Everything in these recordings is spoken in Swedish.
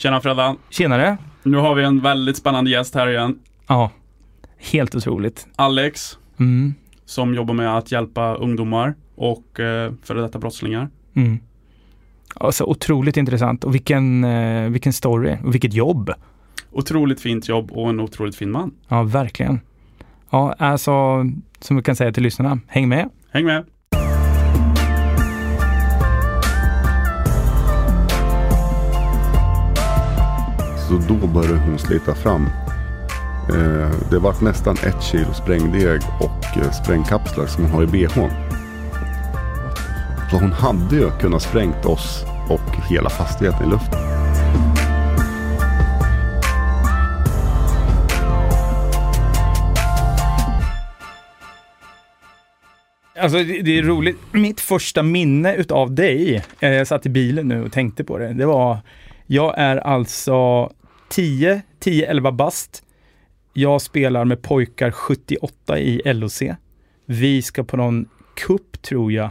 Tjena Freddan. Tjenare. Nu har vi en väldigt spännande gäst här igen. Ja, helt otroligt. Alex, Mm. som jobbar med att hjälpa ungdomar och eh, före detta brottslingar. Mm. Alltså otroligt intressant och vilken, eh, vilken story och vilket jobb. Otroligt fint jobb och en otroligt fin man. Ja, verkligen. Ja, alltså som vi kan säga till lyssnarna, häng med. Häng med! Så då började hon slita fram. Eh, det var nästan ett kilo sprängdeg och eh, sprängkapslar som hon har i bhn. Så hon hade ju kunnat sprängt oss och hela fastigheten i luften. Alltså det, det är roligt. Mitt första minne utav dig, eh, jag satt i bilen nu och tänkte på det, det var, jag är alltså 10, 10-11 bast. Jag spelar med pojkar 78 i LOC. Vi ska på någon kupp tror jag,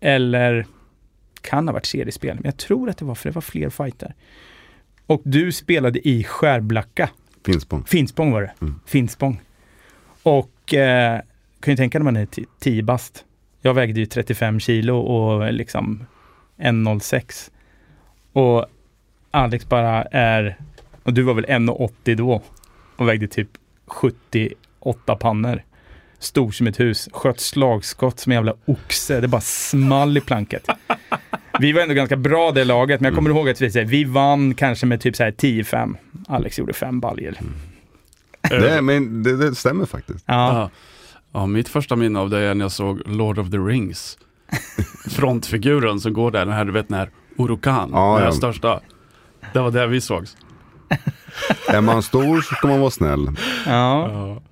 eller kan ha varit seriespel, men jag tror att det var, för det var fler fighter. Och du spelade i Skärblacka. Finspång. Finspång var det. Mm. Finspång. Och eh, kan ju tänka när man är 10 bast. Jag vägde ju 35 kilo och liksom 1,06. Och Alex bara är, och du var väl 1,80 då och vägde typ 78 pannor. Stor som ett hus, sköt slagskott som en jävla oxe. Det bara small i planket. Vi var ändå ganska bra det laget, men jag kommer ihåg att vi, vi vann kanske med typ så här 10-5. Alex gjorde fem baljor. Det, men det, det stämmer faktiskt. Ja. Ja. mitt första minne av det är när jag såg Lord of the Rings. Frontfiguren som går där, den här, du vet den här Urukan, Ja, den här ja. största. Det var där vi sågs. Är man stor så ska man vara snäll. ja. Ja.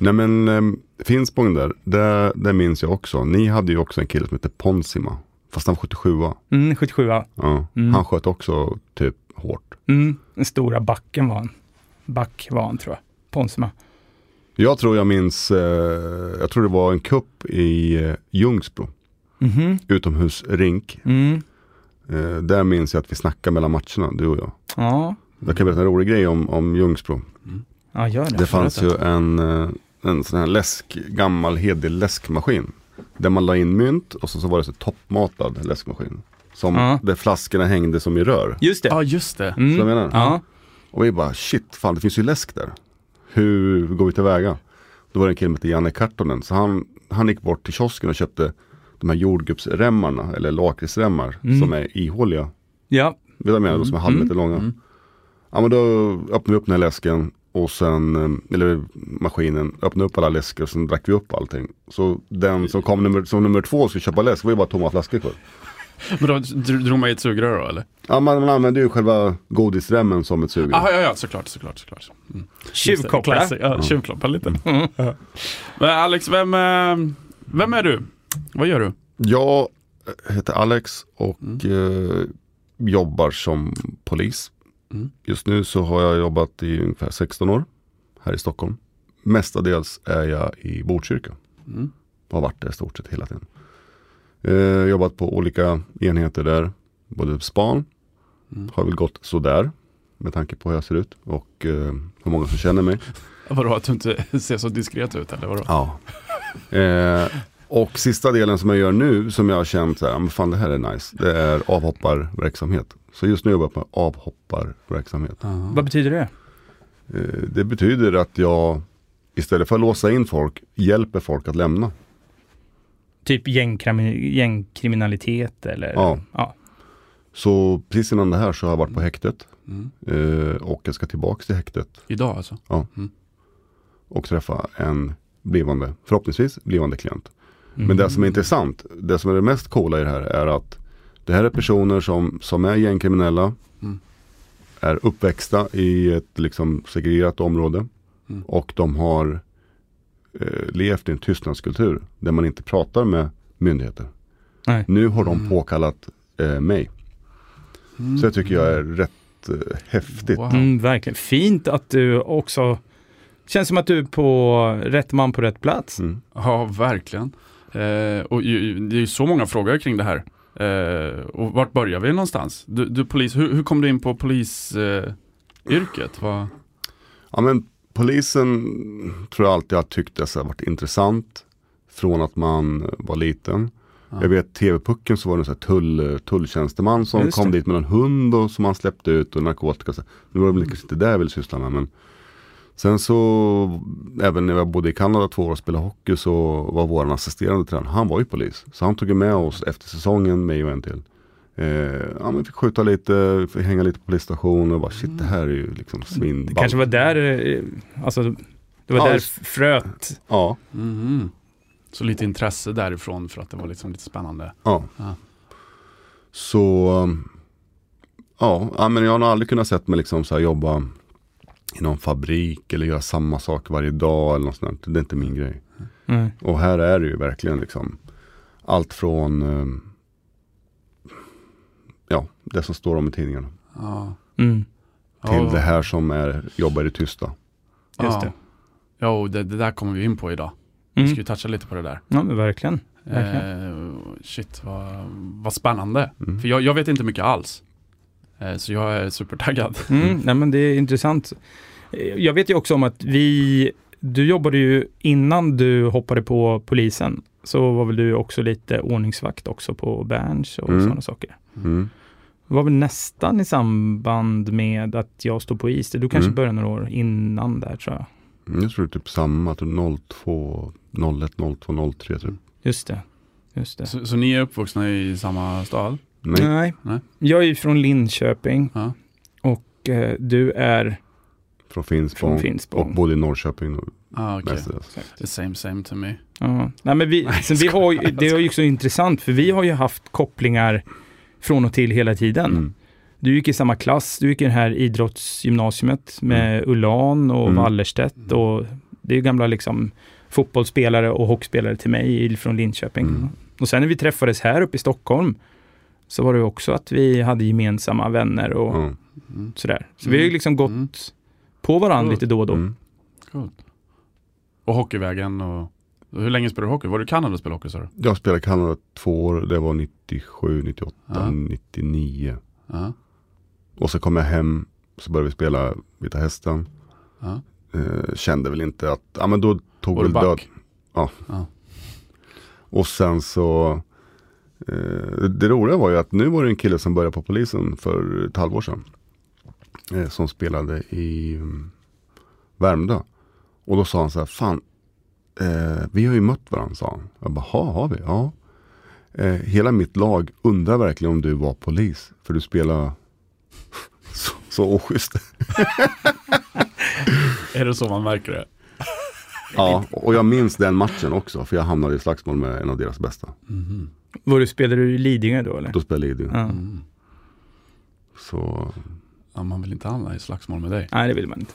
Nej men um, Finspång där, det, det minns jag också. Ni hade ju också en kille som hette Ponsima. Fast han var 77 Mm, 77 ja. Mm. Han sköt också typ hårt. mm, Den stora backen var han. Back var han tror jag. Ponsma. Jag tror jag minns, eh, jag tror det var en kupp i eh, Ljungsbro. Mhm. Utomhusrink. Mm. Eh, där minns jag att vi snackade mellan matcherna, du och jag. Ja. Jag kan berätta en rolig grej om, om Ljungsbro. ja, gör det. Det fanns ju en, eh, en sån här läsk, gammal hederlig läskmaskin. Där man la in mynt och så, så var det så toppmatad läskmaskin. Som, Ja. Där flaskorna hängde som i rör. Just det. ja, just det. Mm. Så jag menar. Ja. Och vi bara shit, fan det finns ju läsk där. Hur går vi tillväga? Då var det en kille som hette Janne Kartonen. Så han, han gick bort till kiosken och köpte de här jordgubbsremmarna, eller lakritsremmar, Mm. som är ihåliga. ja. Vet du vad jag menar? De som är halvmeter långa. Mm. Ja men då öppnade vi upp den här läsken och sen, eh, eller maskinen, öppnade upp alla läskor och sen drack vi upp allting. Så den som kom nummer, som nummer två skulle köpa läsk var ju bara tomma flaskor kvar. Men då dr- drog man i ett sugrör då eller? Ja man, man använder ju själva godisremmen som ett sugrör. Ah, ja, ja, såklart, såklart, såklart. Mm. Tjuvkoppla. Ja, tjuvkoppla lite. Mm. Men Alex, vem, eh, vem är du? Vad gör du? Jag heter Alex och Mm. eh, jobbar som polis. Mm. Just nu så har jag jobbat i ungefär 16 år här i Stockholm. Mestadels är jag i Botkyrka. Mm. Har varit där i stort sett hela tiden. Eh, jobbat på olika enheter där. Både span, Mm. har väl gått sådär. Med tanke på hur jag ser ut och eh, hur många som känner mig. Vadå, att du inte ser så diskret ut eller vadå? Ja. Eh, och sista delen som jag gör nu som jag har känt så här, "Ja, men fan det här är nice. Det är avhopparverksamhet. Så just nu jobbar jag med avhopparverksamhet. Ah. Vad betyder det? Eh, det betyder att jag istället för att låsa in folk hjälper folk att lämna. Typ gängkrimi- gängkriminalitet eller? Ja. ja. Så precis innan det här så har jag varit på häktet. Mm. Eh, och jag ska tillbaka till häktet Idag alltså? och träffa en blivande, förhoppningsvis blivande klient. Mm. Men det som är intressant, det som är det mest coola i det här är att det här är personer som, som är gängkriminella, Mm. är uppväxta i ett liksom segregerat område Mm. och de har eh, levt i en tystnadskultur där man inte pratar med myndigheter. Nej. Nu har de Mm. påkallat eh, mig. Så det tycker jag är rätt eh, häftigt. Wow. Mm, verkligen. Fint att du också Känns som att du är på rätt man på rätt plats. Mm. Ja, verkligen. Eh, och ju- det är ju så många frågor kring det här. Eh, och vart börjar vi någonstans? Du, du polis, hur, hur kom du in på polisyrket? Eh, Ja men polisen tror jag alltid har tyckt det har varit intressant. Från att man var liten. Ja. Jag vet TV-pucken så var det en sån tull, tulltjänsteman som Just kom det. dit med en hund och som han släppte ut och narkotika. Nu var det väl kanske inte det jag ville syssla med men Sen så även när jag bodde i Kanada två år och spelade hockey så var vår assisterande tränare, han var ju polis. Så han tog med oss efter säsongen, mig och en till. Eh, ja men fick skjuta lite, fick hänga lite på polisstationen och bara shit det här är ju liksom Det svinballt. kanske var där, eh, alltså, det var Ja, där fröet. Ja, Mhm. Så lite intresse därifrån för att det var liksom lite spännande. Ja. Ja. Så ja, ja, men jag har nog aldrig kunnat sett mig liksom så här jobba i någon fabrik eller göra samma sak varje dag eller något sånt. Det är inte min grej. Mm. Och här är det ju verkligen liksom allt från um, ja, det som står om i tidningarna Ja. Mm. till Ja. det här som är jobbar i tysta. Just ja. det. Jo, det, det där kommer vi in på idag. Vi Mm. ska ju toucha lite på det där. Ja, men verkligen. verkligen. Eh, shit, vad, vad spännande. Mm. För jag, jag vet inte mycket alls. Eh, så jag är supertaggad. Mm, nej, men det är intressant. Eh, Jag vet ju också om att vi, du jobbade ju innan du hoppade på polisen, så var väl du också lite ordningsvakt också på Berns och Mm. sådana saker. Mm. Det var väl nästan i samband med att jag stod på is. Du kanske Mm. började några år innan där tror jag. Mm, Jag tror det är typ samma, typ 02, 01, 02, 03 typ. Just det. Just det. Så, så ni är uppvuxna i samma stad? Nej, Nej. Nej. Jag är ju från Linköping Ja. och eh, du är från Finspång. från Finspång. Och bodde i Norrköping då, Ah, mestadels. The same same to me. Ja. Nej, men vi, sen vi har ju, det är ju så intressant för vi har ju haft kopplingar från och till hela tiden. Mm. Du gick i samma klass, du gick i det här idrottsgymnasiumet med Ulan och Mm. Wallerstedt och det är ju gamla liksom fotbollsspelare och hockeyspelare till mig från Linköping. Mm. Och sen när vi träffades här uppe i Stockholm så var det också att vi hade gemensamma vänner och Ja. Mm. sådär. Så vi har ju liksom gått Mm. På varandra Cool. lite då och då. Mm. Coolt. Och hockeyvägen och hur länge spelade du hockey? Var du i Kanada och spelade hockey sa du? Jag spelade i Kanada två år, det var 97, 98, Ja. 99. Ja. Och så kom jag hem, så började vi spela Vita Hästen. Ja. Eh, kände väl inte att, ja men då tog Var du väl död. Ja. Ja. Och sen så, eh, det roliga var ju att nu var det en kille som började på polisen för ett halvår sedan. Eh, som spelade i mm, Värmdö. Och då sa han så här, fan, eh, vi har ju mött varandra, sa han. Jag bara, "Ha, har vi? Ja. Eh, hela mitt lag undrar verkligen om du var polis. För du spelar så, så oschysst. Är det så man märker det? Ja, och jag minns den matchen också. För jag hamnade i slagsmål med en av deras bästa. Mhm. Var du, spelade du i Lidingö då eller? Då spelade jag Lidingö. Ja. Mm. Så Ja, man vill inte hamna i slagsmål med dig. Nej, det vill man inte.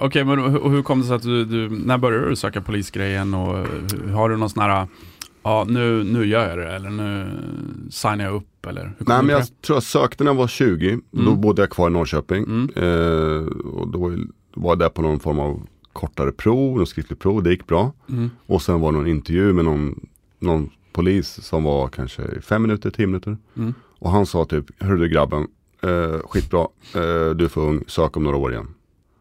Okej, men hur, och hur kom det sig att du, du, när började du söka polisgrejen och hur- har du någon sån här, ja nu, nu gör jag det eller nu signar jag upp eller? Nej men jag tror jag sökte när jag var 20. Då Mm. bodde jag kvar i Norrköping. Mm. Eh, och då var jag där på någon form av kortare prov, någon skriftlig prov. Det gick bra. Mm. Och sen var det någon intervju med någon, någon polis som var kanske fem minuter, tio minuter. Mm. Och han sa typ, hörru du grabben, eh, skitbra, eh, du är för ung, sök om några år igen.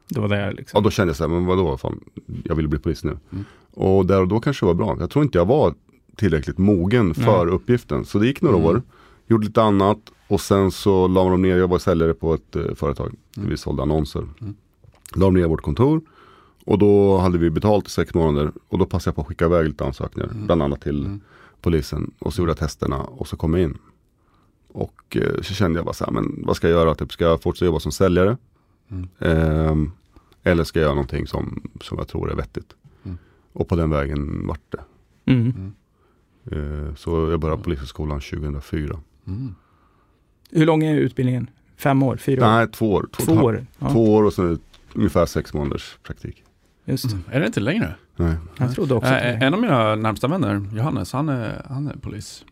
Det var där liksom. Och då kände jag så här, men vadå, fan, jag vill bli polis nu. Mm. Och där och då kanske det var bra. Jag tror inte jag var tillräckligt mogen för uppgiften. Så det gick några Mm. år, gjorde lite annat och sen så la de ner, jag var säljare på ett eh, företag. Mm. Vi sålde annonser. Mm. La de ner vårt kontor och då hade vi betalt i sex månader och då passade jag på att skicka iväg lite ansökningar. Mm. Bland annat till Mm. polisen och så gjorde jag testerna och så kom jag in. Och eh, så kände jag bara så här, men vad ska jag göra? Typ, ska jag fortsätta jobba som säljare? Mm. Ehm, eller ska jag göra någonting som, som jag tror är vettigt? Mm. Och på den vägen vart det. Mm. Eh, så jag började på polishögskolan 2004. Mm. Hur lång är utbildningen? Fem år? Fyra år? Nej, två år. Två, Två år? Ja, Två år och sen ungefär sex månaders praktik. just det. Mm. Är det inte längre? Nej. Jag trodde också Eh, var- en av mina närmsta vänner, Johannes, han är, han är polis.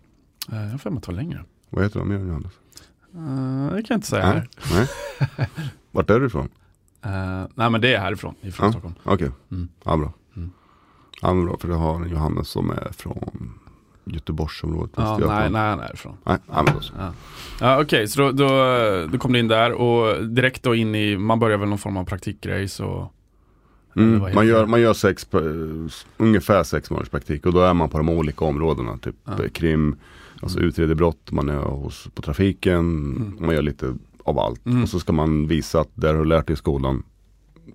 Eh, jag har för mig att det var längre. Vad heter de mer Johannes? Eh, det kan jag inte säga Nej. här. Nej. Vart är du ifrån? Eh, nej men det är härifrån, ifrån Ja. Stockholm. Okej, Mm. ja bra. Mm. Ja men bra, för jag har en Johannes som är från Göteborgsområdet. Ja, Västergötland. nej, nej, han är ifrån. nej, nej men då så. Ja, ja Okej, så då, då, då kom du in där och direkt då in i, man börjar väl någon form av praktikgrej så Mm, man, gör, man gör sex, p- ungefär sex månaders praktik och då är man på de olika områdena. Typ Ja. eh, krim, alltså utreder brott, man är hos, på trafiken, man gör lite av allt. Mm. Och så ska man visa att det du har lärt dig i skolan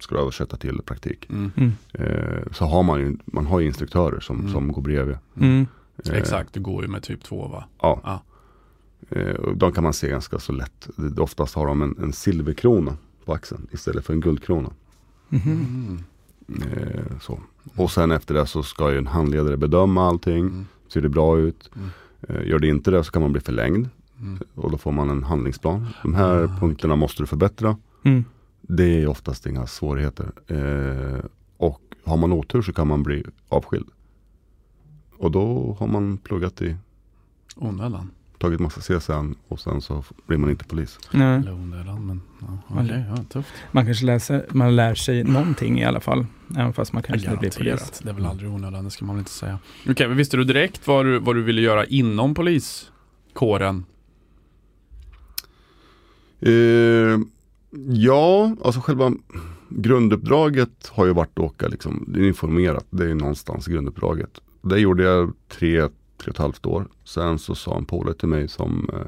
ska du översätta till praktik. mm. Mm. Eh, så har man ju, man har ju instruktörer som, Mm. som går bredvid. Mm. Eh, Exakt, du går ju med typ två va? Ja. Ja. Eh, och de kan man se ganska så lätt. Det- Oftast har de en, en silverkrona på axeln istället för en guldkrona. Mhm. Mm. Eh, så. Och sen efter det så ska ju en handledare bedöma allting. Mm. Ser det bra ut? Eh, gör det inte det så kan man bli förlängd. Mm. Och då får man en handlingsplan. De här Ah, punkterna måste du förbättra. Mm. Det är oftast inga svårigheter. Eh, och har man otur så kan man bli avskild. Och då har man pluggat i, Onödan. Tagit massa CSN och sen så blir man inte polis. Nej. Eller onödan, men ja, okej, Eller- ja, tufft. Man kanske läser, man lär sig någonting i alla fall. Även fast man kanske inte blir polis. Det är väl aldrig onödan, det ska man väl inte säga. Okej, men visste du direkt vad du, vad du ville göra inom poliskåren? Eh, ja, alltså själva grunduppdraget har ju varit att åka liksom, informerat, det är ju någonstans grunduppdraget. Det gjorde jag tre, tre och ett halvt år. Sen så sa en polare till mig som, eh,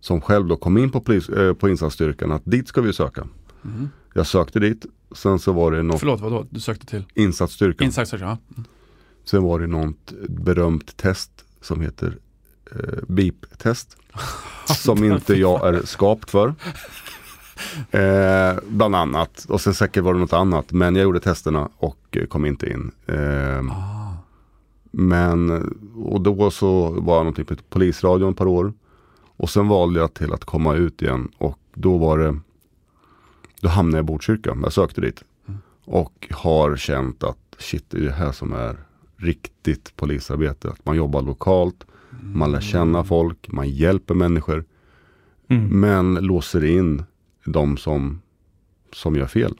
som själv då kom in på, polis, eh, på insatsstyrkan att dit ska vi söka. Mhm. Jag sökte dit, sen så var det något, Förlåt, vadå? Du sökte till? insatsstyrkan. Insats, ja. Sen var det något berömt test som heter eh, BIP-test. som inte jag är skapt för. Eh, bland annat. Och sen säkert var det något annat. Men jag gjorde testerna och eh, kom inte in. Eh, Ah. Men, och då så var jag någonting på polisradion ett par år. Och sen valde jag till att komma ut igen. Och då var det, då hamnade jag i Botkyrka. Jag sökte dit. Och har känt att shit, det är det här som är riktigt polisarbete. Att man jobbar lokalt, man lär känna folk, man hjälper människor. Mm. Men låser in de som, som gör fel.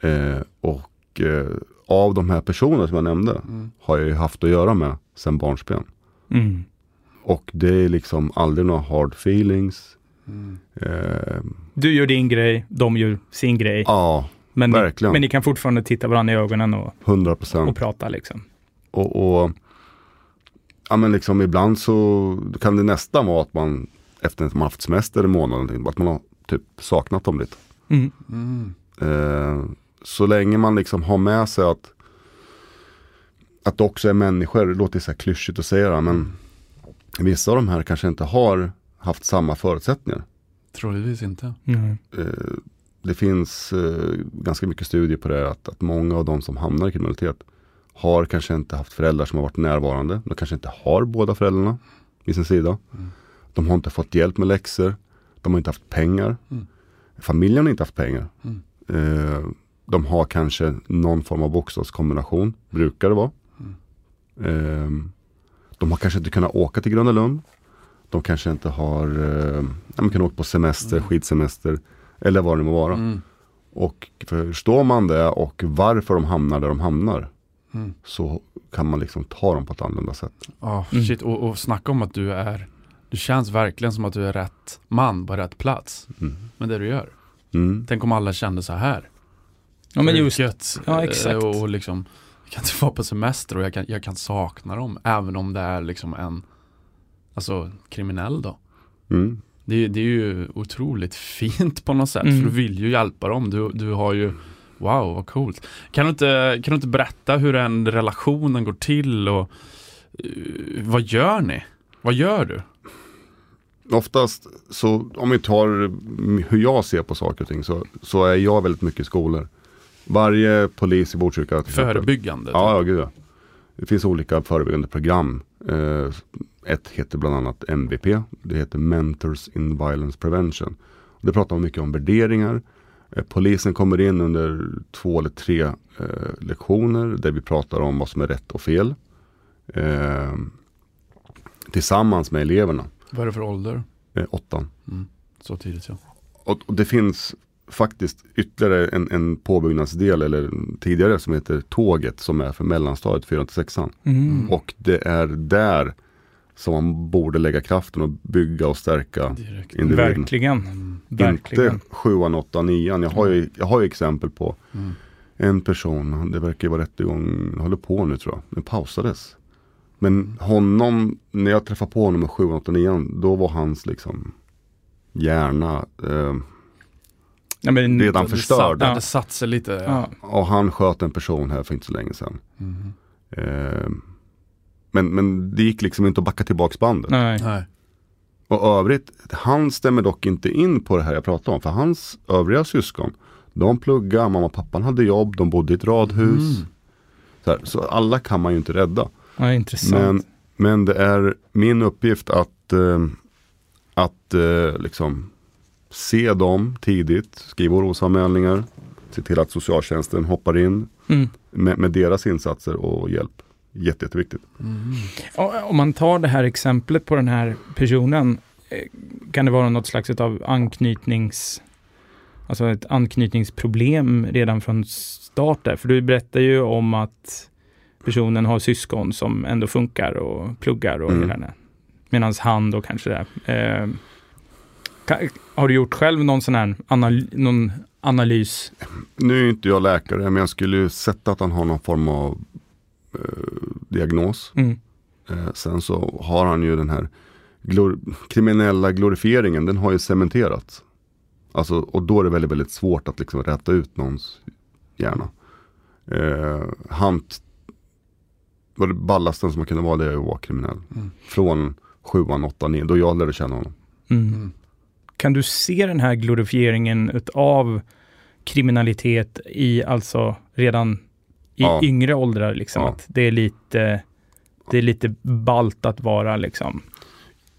Eh, och eh, av de här personerna som jag nämnde Mm. har jag ju haft att göra med sedan barnsben. Mm. Och det är liksom aldrig några hard feelings. Mm. Eh, Du gör din grej, de gör sin grej. ja, men, ni, verkligen. men ni kan fortfarande titta varandra i ögonen och, 100 och procent. prata liksom. Och, och ja, men liksom ibland så kan det nästan vara att man efter att man haft semester i månaden, att man har typ saknat dem lite. Mm. Mm. Eh, så länge man liksom har med sig att att det också är människor, det låter så här klyschigt att säga det, men vissa av de här kanske inte har haft samma förutsättningar. Troligtvis inte. Mm. Eh, det finns eh, ganska mycket studier på det, att, att många av de som hamnar i kriminalitet har kanske inte haft föräldrar som har varit närvarande. De kanske inte har båda föräldrarna vid sin sida. Mm. De har inte fått hjälp med läxor. De har inte haft pengar. Mm. Familjen har inte haft pengar. Mm. De har kanske någon form av bokstavskombination, brukar det vara. Mm. Eh, de har kanske inte kunnat åka till Gröna Lund. De kanske inte har eh, man kan åka på semester, Mm. skidsemester eller vad det må vara. Mm. Och förstår man det och varför de hamnar där de hamnar Mm. så kan man liksom ta dem på ett annorlunda sätt. Ja, Mm. shit. Och, och snacka om att du är, du känns verkligen som att du är rätt man på rätt plats Mm. med det du gör. Mm. Tänk om alla kände så här. Ja men just, Gött. ja, Eh, exakt. Och, och liksom, jag kan inte vara på semester och jag kan, jag kan sakna dem. Även om det är liksom en, alltså kriminell då. Mm. Det, är- det är ju otroligt fint på något sätt. Mm. För du vill ju hjälpa dem. Du, du har ju, wow vad coolt. Kan du, inte, kan du inte berätta hur den relationen går till och eh, vad gör ni? Vad gör du? Oftast så om vi tar hur jag ser på saker och ting så, så är jag väldigt mycket i skolor. Varje polis i Botkyrka Förebyggande? typ. Ja, ja, gud ja. Det finns olika förebyggande program. Eh, ett heter bland annat MVP. Det heter Mentors in Violence Prevention. Det pratar mycket om värderingar. Eh, polisen kommer in under två eller tre eh, lektioner där vi pratar om vad som är rätt och fel. Eh, tillsammans med eleverna. Vad är det för ålder? Eh, åttan. Mm. Så tidigt ja. Och, och det finns faktiskt ytterligare en, en påbyggnadsdel eller tidigare som heter Tåget som är för mellanstadiet 4 till 6 Mm. Och det är där som man borde lägga kraften och bygga och stärka Direkt. individen. Verkligen. Mm. Verkligen. Inte 7, 8, 9. Jag har ju, jag har ju exempel på Mm. en person, det verkar ju vara rättegång, håller på nu tror jag. Den pausades. Men honom, när jag träffade på honom med 7, 8, 9, då var hans liksom hjärna eh, Ja, men, redan Det förstörd. Det satt sig lite. Ja. Och han sköt en person här för inte så länge sedan. Mm. Eh, men, men det gick liksom inte att backa tillbaks bandet. Nej. Nej. Och övrigt, han stämmer dock inte in på det här jag pratar om. För hans övriga syskon, de pluggade, mamma och pappan hade jobb, de bodde i ett radhus. Mm. Så, här, så alla kan man ju inte rädda. Ja, intressant. Men, men det är min uppgift att, eh, att eh, liksom se dem tidigt, skriva orosanmälningar, se till att socialtjänsten hoppar in Mm. med, med deras insatser och hjälp. Jätte, jätteviktigt. Mm. Och- Om man tar det här exemplet på den här personen, eh, kan det vara något slags av anknytnings... Alltså ett anknytningsproblem redan från start där? För du berättar ju om att personen har syskon som ändå funkar och pluggar och Mm. hela. Medan han då kanske det. Eh, har du gjort själv någon sån här anal någon analys? Nu är inte jag läkare, men jag skulle ju sätta att han har någon form av eh, diagnos. Mm. Eh, sen så har han ju den här glor- kriminella glorifieringen, den har ju cementerats. Alltså, och då är det väldigt, väldigt svårt att liksom rätta ut någons hjärna. Eh, han, var det ballasten som man kunde vara det är att vara kriminell. Mm. Från sjuan, åttan, nio, då jag lärde känna honom. Mm. Kan du se den här glorifieringen utav kriminalitet i alltså redan i Ja. yngre åldrar liksom? Ja. Att det är lite det är lite balt att vara liksom.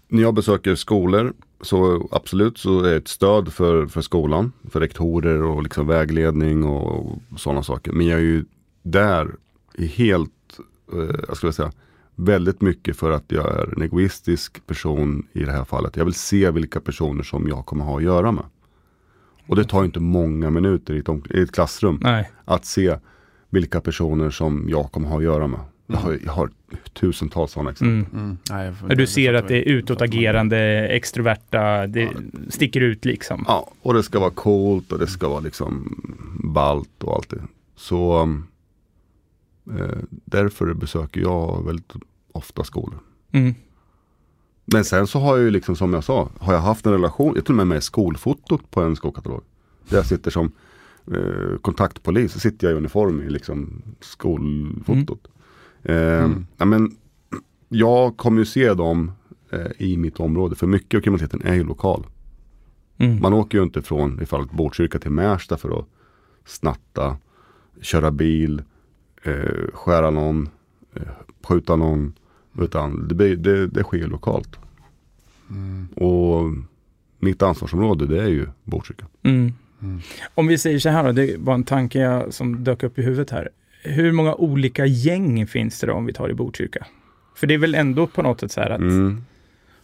När jag besöker skolor så absolut så är det ett stöd för, för skolan, för rektorer och liksom vägledning och sådana saker. Men jag är ju där helt, eh, jag skulle säga, väldigt mycket för att jag är en egoistisk person i det här fallet. Jag vill se vilka personer som jag kommer ha att göra med. Och det tar inte många minuter i ett, i ett klassrum Nej. att se vilka personer som jag kommer ha att göra med. Jag har, jag har tusentals sådana exempel. Mm. Mm. Nej, jag du ser att det är utåtagerande, extroverta, det sticker ut liksom. Ja, och det ska vara coolt och det ska vara liksom ballt och allt det. Så eh, därför besöker jag väldigt ofta skolor. Mm. Men sen så har jag ju liksom som jag sa, har jag haft en relation, jag till och med i skolfotot på en skolkatalog. Där jag sitter som eh, kontaktpolis, så sitter jag i uniform i liksom skolfotot. Eh, Mm. ja, men, jag kommer ju se dem eh, i mitt område, för mycket av kriminaliteten är ju lokal. Mm. Man åker ju inte från ifall Botkyrka till Märsta för att snatta, köra bil, eh, skära någon, eh, skjuta någon. Utan det, det, det sker lokalt. Mm. Och mitt ansvarsområde det är ju Botkyrka. Mm. Mm. Om vi säger så här då, det var en tanke jag, som dök upp i huvudet här. Hur många olika gäng finns det då om vi tar i Botkyrka? För det är väl ändå på något sätt så här att Mm,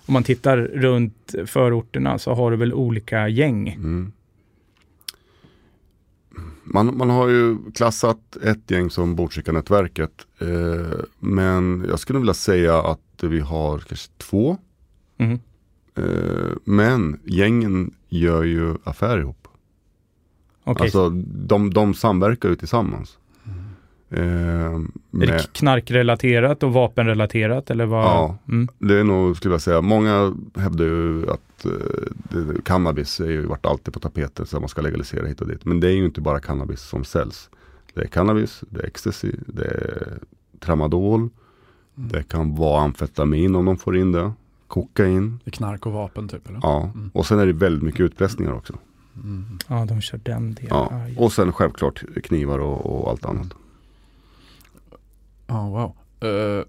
om man tittar runt förorterna så har du väl olika gäng. Man, man har ju klassat ett gäng som Botkyrka-nätverket. Eh, men jag skulle vilja säga att vi har kanske två. Mm. Eh, men gängen gör ju affär ihop. Okej, Alltså de, de samverkar ju tillsammans. Eh, är med, det knarkrelaterat och vapenrelaterat eller vad? Ja. Mm. det är nog, skulle jag säga, många hävdar ju att eh, cannabis är ju varit alltid på tapeten så man ska legalisera hit och dit. Men det är ju inte bara cannabis som säljs. Det är cannabis, det är ecstasy, det är tramadol, det kan vara amfetamin om de får in det, kokain. Det är knark och vapen typ eller? Ja, Mm. och sen är det väldigt mycket utpressningar också. Mm. Ja, de kör den delen. Ja. Och sen självklart knivar och, och allt annat. Ja, wow. Eh,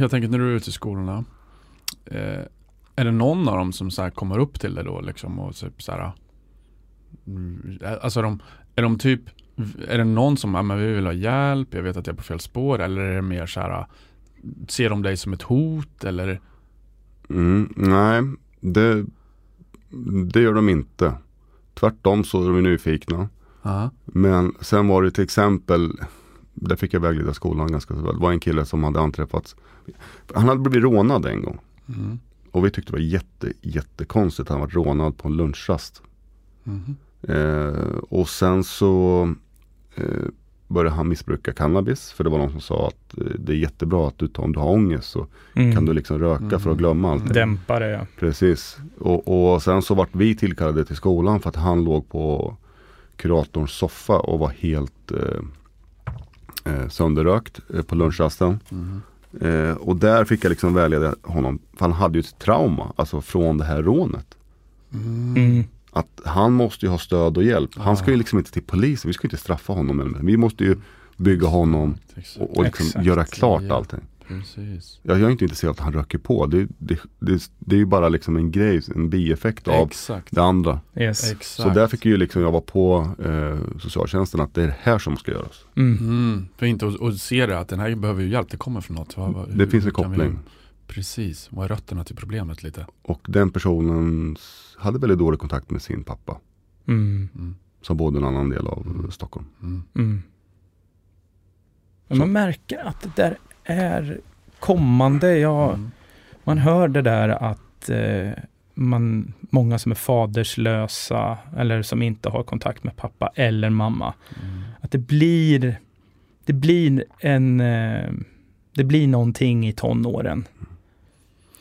jag tänker när du är ute i skolorna. eh, är det någon av dem som så kommer upp till dig då liksom och typ så här. mm, Alltså de, är de typ Är det någon som, ja men vi vill ha hjälp, jag vet att jag är på fel spår eller är det mer så här Ser de dig som ett hot eller? Mm, nej, det, det gör de inte. tvärtom så är de nyfikna. Ja. Men sen var det till exempel, där fick jag vägleda skolan ganska väl. Det var en kille som hade anträffats. Han hade blivit rånad en gång. Mm. Och vi tyckte det var jätte, jättekonstigt han var rånad på en lunchrast. Mhm. Eh, och sen så eh, började han missbruka cannabis. För det var någon som sa att eh, det är jättebra att du, tar- om du har ångest så Mm. kan du liksom röka för att glömma allt. Dämpa det, ja. Precis. Och, och sen så vart vi tillkallade till skolan för att han låg på kuratorns soffa och var helt eh, eh, sönderrökt eh, på lunchrasten. Mhm. Eh, och där fick jag liksom vägleda honom. För han hade ju ett trauma, alltså från det här rånet. Mm. Mm. Att han måste ju ha stöd och hjälp. Han ska ju liksom inte till polisen, vi ska inte straffa honom. Vi måste ju bygga honom och, och liksom göra klart allting. Precis. Jag, jag är inte intresserad av att han röker på. Det, det, det, det är ju bara liksom en grej, en bieffekt av Exakt. det andra. Yes. Exakt. Så där fick ju liksom jag vara på eh, socialtjänsten att det är det här som ska göras. Mm. Mm, för inte att att se det, att den här behöver ju hjälp, det kommer från något. Vad- vad- Det hur finns en vi- koppling. Precis, vad är rötterna till problemet lite? Och den personen hade väldigt dålig kontakt med sin pappa. Mm. Mm. Som bodde i en annan del av Mm. Stockholm. Mm. Mm. Man märker att det där är kommande. Ja, Mm. Man hör det där att eh, man, många som är faderslösa eller som inte har kontakt med pappa eller mamma. Mm. Att det blir, det blir en, eh, det blir någonting i tonåren.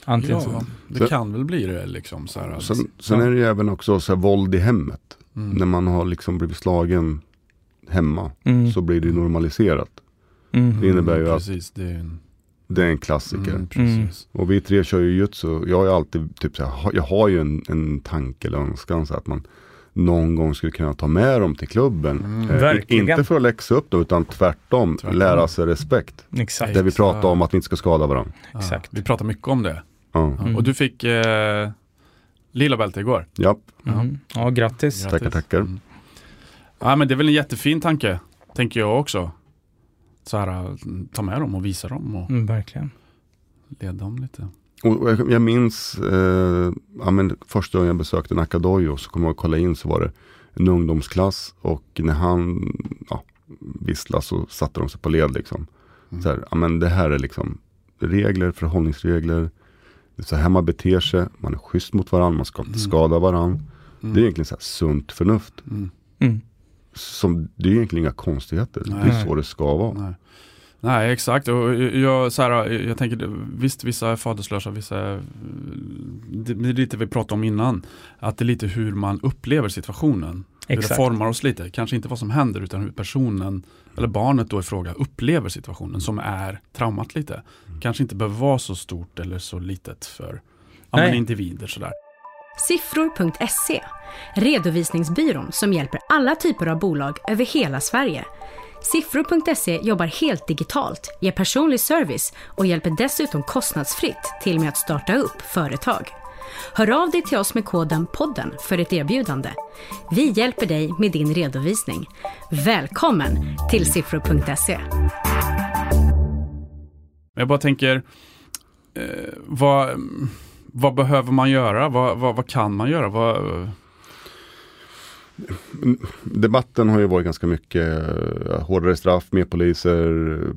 Antingen Ja, så. det Så- kan väl bli det liksom. Så här, Sen, sen är det ju även också så här, våld i hemmet. mm. När man har liksom blivit slagen hemma Mm. så blir det normaliserat. Mm. det innebär ju att- Precis, det är en... Det är en klassiker. Mm, precis. Och vi tre kör ju jutsu. Jag har ju alltid, typ så här, jag har ju en, en tanke eller önskan så att man någon gång skulle kunna ta med dem till klubben. Mm. Eh. Inte för att läxa upp dem utan tvärtom, Tvärtom. lära sig respekt. Exakt. Där vi pratar om att vi inte ska skada varandra. Ja, Exakt. vi pratar mycket om det. Ja. Ja. Mm. Och du fick eh, lila bälte igår. Japp, Mm. Ja, grattis. Grattis. Tackar, tackar. Mm. Ja men det är väl en jättefin tanke, tänker jag också. Så här, ta med dem och visa dem och Mm, verkligen. leda dem lite. och och jag, jag minns eh, ja, men första gången jag besökte Nakadojo så kom jag och kolla in så var det en ungdomsklass och när han ja, visslade så satte de sig på led liksom. Mm. Så här, ja, men det här är liksom regler, förhållningsregler. Det är så här man beter sig, man är schysst mot varandra, man ska inte Mm. skada varandra. Mm. Det är egentligen så här sunt förnuft. Mm. Mm. Som, det är egentligen inga konstigheter. Det Nej. är så det ska vara. Nej. Nej, exakt. Och jag, så här, jag tänker, visst vissa är faderslösa, vissa är, det det är lite vi pratade om innan. Att det är lite hur man upplever situationen. Hur det Exakt. formar oss lite. Kanske inte vad som händer utan hur personen, eller barnet då i fråga, upplever situationen som är traumat lite. Kanske inte behöver vara så stort eller så litet för ja, men Nej. individer sådär. Siffror.se, redovisningsbyrån som hjälper alla typer av bolag över hela Sverige. Siffror.se jobbar helt digitalt, ger personlig service och hjälper dessutom kostnadsfritt till med att starta upp företag. Hör av dig till oss med koden podden för ett erbjudande. Vi hjälper dig med din redovisning. Välkommen till siffror.se. Jag bara tänker, eh, vad, vad behöver man göra? Vad, vad, vad kan man göra? Vad, Debatten har ju varit ganska mycket eh, hårdare straff, mer poliser,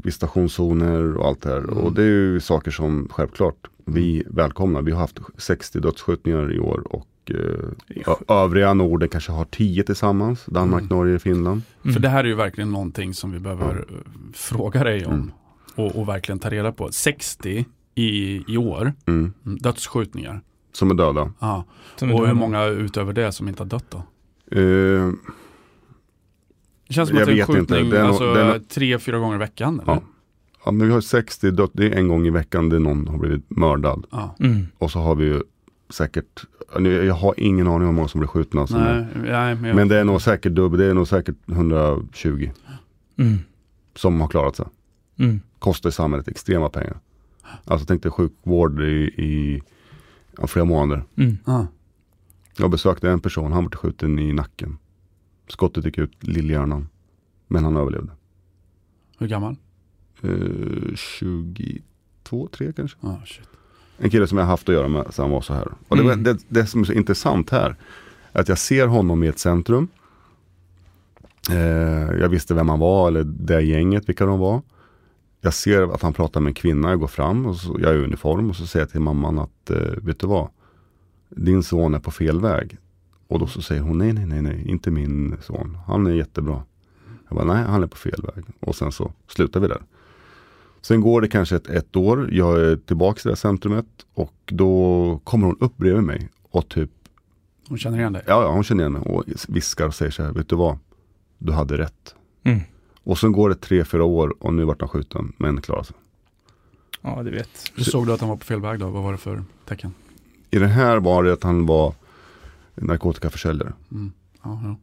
visitationszoner och allt det här. Mm. Och det är ju saker som självklart vi välkomnar. Vi har haft 60 dödsskjutningar i år och eh, övriga Norden kanske har 10 tillsammans. Danmark, Mm. Norge, Finland. Mm. För det här är ju verkligen någonting som vi behöver eh, fråga dig om Mm. och, och verkligen ta reda på. 60 i, i år, Mm. dödsskjutningar. Som är döda. Ja. Som Och du- hur många utöver det som inte har dött då? Eh, Det känns som att det är en inte. skjutning är nog- alltså, är nog- tre, fyra gånger i veckan. Eller? Ja. ja, men vi har 60 dött, det är en gång i veckan det någon har blivit mördad. Ja. Mm. Och så har vi ju säkert, nu, jag har ingen aning om hur många som blir skjutna. Nej, nej, men, jag, Men det är nog säkert dubbel, det är nog säkert 120 Mm. som har klarat sig. Mm. Kostar samhället extrema pengar. Alltså tänk dig sjukvård i, i ja, flera månader. Mm. Ja. Jag besökte en person, han blev skjuten i nacken. Skottet gick ut lillhjärnan. Men han överlevde. Hur gammal? Eh, 22, 3 kanske. Shit. En kille som jag haft att göra med sen han var så här. Och det, Mm. det, det som är så intressant här Att jag ser honom i ett centrum. Eh, jag visste vem han var eller det gänget, vilka de var. Jag ser att han pratar med en kvinna, jag går fram och så, jag är i uniform och så säger jag till mamman att, eh, vet du vad? Din son är på fel väg. Och då så säger hon, nej, nej, nej, nej, inte min son. Han är jättebra. Jag bara, nej, han är på fel väg. Och sen så slutar vi där. Sen går det kanske ett, ett år, jag är tillbaka i det här centrumet och då kommer hon upp bredvid mig och typ, Hon känner igen dig? ja, ja hon känner igen mig och viskar och säger så här, vet du vad? Du hade rätt. Mm. Och sen går det tre, fyra år och nu vart han skjuten, men klarar sig. Ja, du vet. Hur såg du att han var på fel väg då? Vad var det för tecken? I det här var det att han var narkotikaförsäljare. Mm. Ja, ja.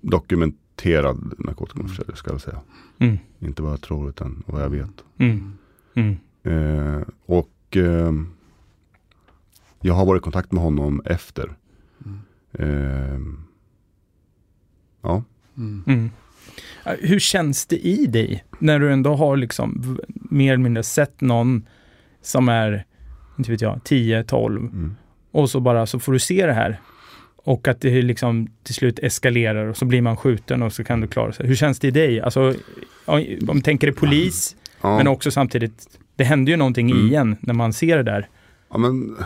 Dokumenterad narkotikaförsäljare ska jag säga. Mm. Inte vad jag tror utan vad jag vet. Mm. Mm. Eh, och eh, jag har varit i kontakt med honom efter. Mm. Eh, ja, Mm. Mm. Ja, Hur känns det i dig när du ändå har liksom mer eller mindre sett någon som är, inte vet jag, 10, 12 mm. och så bara så får du se det här och att det liksom till slut eskalerar och så blir man skjuten och så kan du klara sig. Hur känns det i dig? Alltså, om du tänker dig polis, ja. men också samtidigt, det händer ju någonting Mm. i en när man ser det där. Ja, men,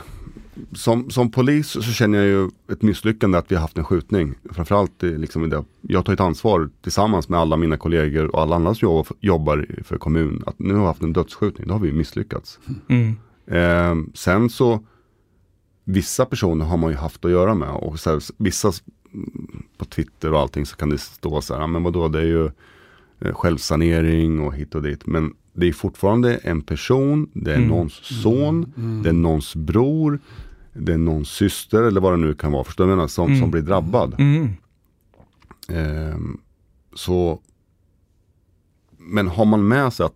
som, som polis så känner jag ju ett misslyckande att vi har haft en skjutning. Framförallt i liksom i det. Jag har tagit ansvar tillsammans med alla mina kollegor och alla andra som jobbar för, jobbar för kommun. Att nu har vi haft en dödsskjutning, då har vi misslyckats. Mm. Eh, sen så vissa personer har man ju haft att göra med och så här, vissa på Twitter och allting så kan det stå så här, "Ja, men vadå det är ju eh, självsanering och hit och dit. Men det är fortfarande en person, det är Mm. någons son, Mm. det är någons bror, det är någons syster eller vad det nu kan vara, förstår du menar, som, Mm. som blir drabbad. Mm. Ehm, så, men har man med sig att,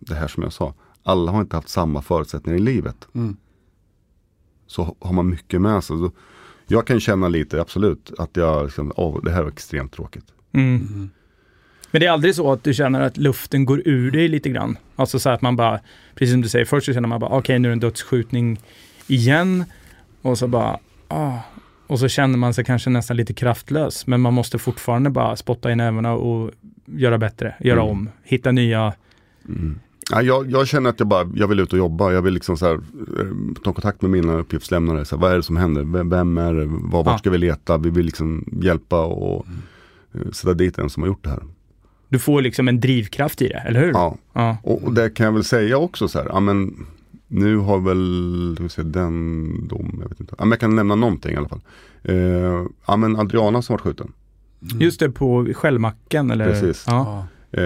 det här som jag sa, alla har inte haft samma förutsättningar i livet. Mm. Så har man mycket med sig. Så jag kan känna lite, absolut, att jag, liksom, åh, det här var extremt tråkigt. Mm. Mm. Men det är aldrig så att du känner att luften går ur dig lite grann? Alltså så att man bara, precis som du säger, först så känner man bara, okej nu är det en dödsskjutning igen. Och så bara, ah. Och så känner man sig kanske nästan lite kraftlös. Men man måste fortfarande bara spotta i nävarna och göra bättre, göra Mm. om, hitta nya. Ja, jag, jag känner att jag bara, jag vill ut och jobba. Jag vill liksom så här, eh, ta kontakt med mina uppgiftslämnare. Så här, vad är det som händer? Vem, vem är det? Var, vart ska vi leta? Vi vill liksom hjälpa och eh, sätta dit en som har gjort det här. Du får liksom en drivkraft i det, eller hur? Ja, Ja. och, och det kan jag väl säga också så här, ja men nu har väl, ska vi se, den dom, jag vet inte. Ja men jag kan nämna någonting i alla fall. Eh, ja men Adriana som var skjuten. Just det, på Skällmacken eller? Precis. Ja. Eh,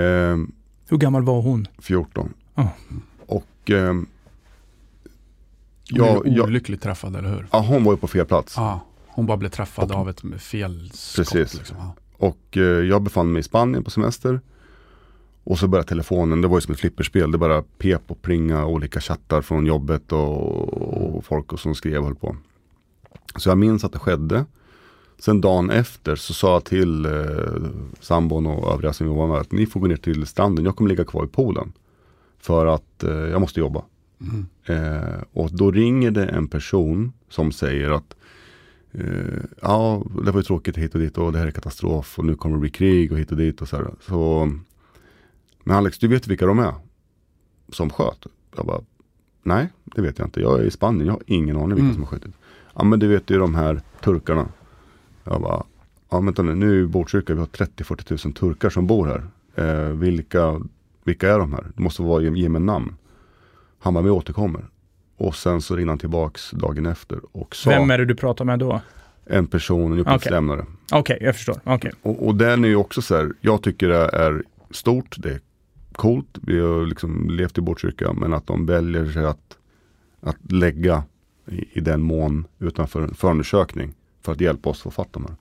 Hur gammal var hon? 14. Ja. Och ehm, Hon ja, blev jag, olyckligt träffad, eller hur? ja, hon var ju på fel plats. Ja. Hon bara blev träffad Och- av ett fel skott. Precis. Liksom. Ja. Och eh, jag befann mig i Spanien på semester. Och så började telefonen, det var ju som ett flipperspel. Det bara pep och plinga olika chattar från jobbet och, och folk och som skrev och höll på. Så jag minns att det skedde. Sen dagen efter så sa jag till eh, sambon och övriga som jobbar med att ni får gå ner till stranden. Jag kommer ligga kvar i poolen. För att eh, jag måste jobba. Mm. Eh, och då ringer det en person som säger att eh, ja, det var ju tråkigt hit och dit och det här är katastrof och nu kommer det bli krig och hit och dit och så här. Så, men Alex, du vet vilka de är som sköt? Jag bara, nej, det vet jag inte. Jag är i Spanien, jag har ingen aning vilka Mm. som har skjutit. Ja, men du vet ju de här turkarna. Jag bara, ja vänta nu, nu i Botkyrka, vi har 30-40 tusen turkar som bor här. Eh, vilka, vilka är de här? Det måste vara, ge, mig namn. Han bara, vi återkommer. Och sen så ringde han tillbaks dagen efter och sa Vem är det du pratar med då? en person, en uppgiftslämnare. Okej, jag förstår. Okej. Och, och den är ju också så här, jag tycker det är stort, det är coolt, vi har liksom levt i Botkyrka, men att de väljer sig att, att lägga i, i den mån utanför en förundersökning för att hjälpa oss få fatt de här.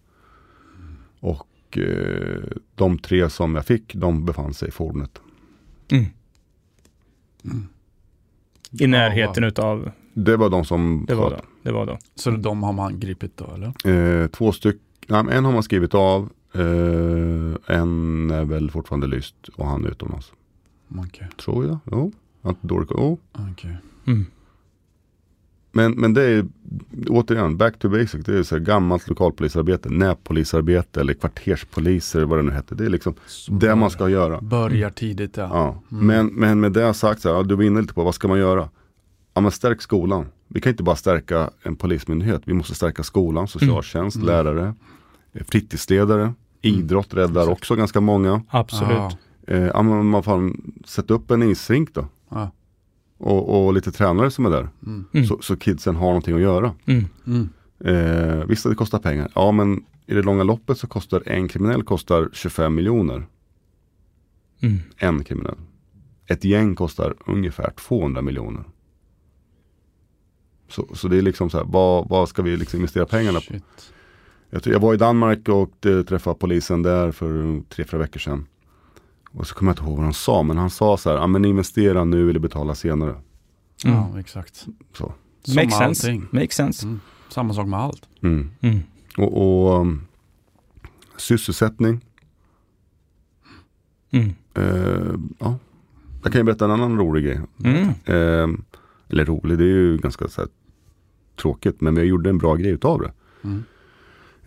Och eh, de tre som jag fick, de befann sig i fordonet. Mm. Mm. I närheten utav, Det var de som det var då. Det var då. Så de har man gripit då, eller? Eh, två stycken, en har man skrivit av, eh, en är väl fortfarande lyst och han är utomlands. Okej. Tror jag, jo. Att dålig, oh. Okej. Mm. Men, men det är återigen back to basic. Det är så här gammalt lokalpolisarbete, närpolisarbete eller kvarterspoliser vad det nu heter. Det är liksom Som det man ska göra. Börjar tidigt ja. Ja. Mm. Men, men med det sagt, så här, du var inne lite på vad ska man göra? Ja men stärk skolan. Vi kan inte bara stärka en polismyndighet. Vi måste stärka skolan, socialtjänst, Mm. lärare, fritidsledare. Idrott räddar också ganska många. Absolut. Ja. Eh, ja, men man fan, sätt upp en isrink då. Ja. Och, och lite tränare som är där. Mm. Mm. Så, så kidsen har någonting att göra. Mm. Mm. Eh, visst att det kostar pengar. Ja men i det långa loppet så kostar en kriminell kostar 25 miljoner. Mm. En kriminell. Ett gäng kostar ungefär 200 miljoner. Så, så det är liksom så här, vad, vad ska vi liksom investera pengarna på? Shit. Jag, tror- jag var i Danmark och eh, träffade polisen där för tre, fyra veckor sedan. Och så kommer jag inte ihåg vad han sa, men han sa så här, ja men investera nu eller betala senare. Ja, Mm. exakt. Så. Som Makes sense. allting. Makes sense. Mm. Samma sak med allt. Mm. Mm. Och, och um, sysselsättning. Mm. Eh, ja. Jag kan ju berätta en annan rolig grej. Mm. Eh, eller rolig, det är ju ganska så här, tråkigt. Men jag gjorde en bra grej utav det. Mm.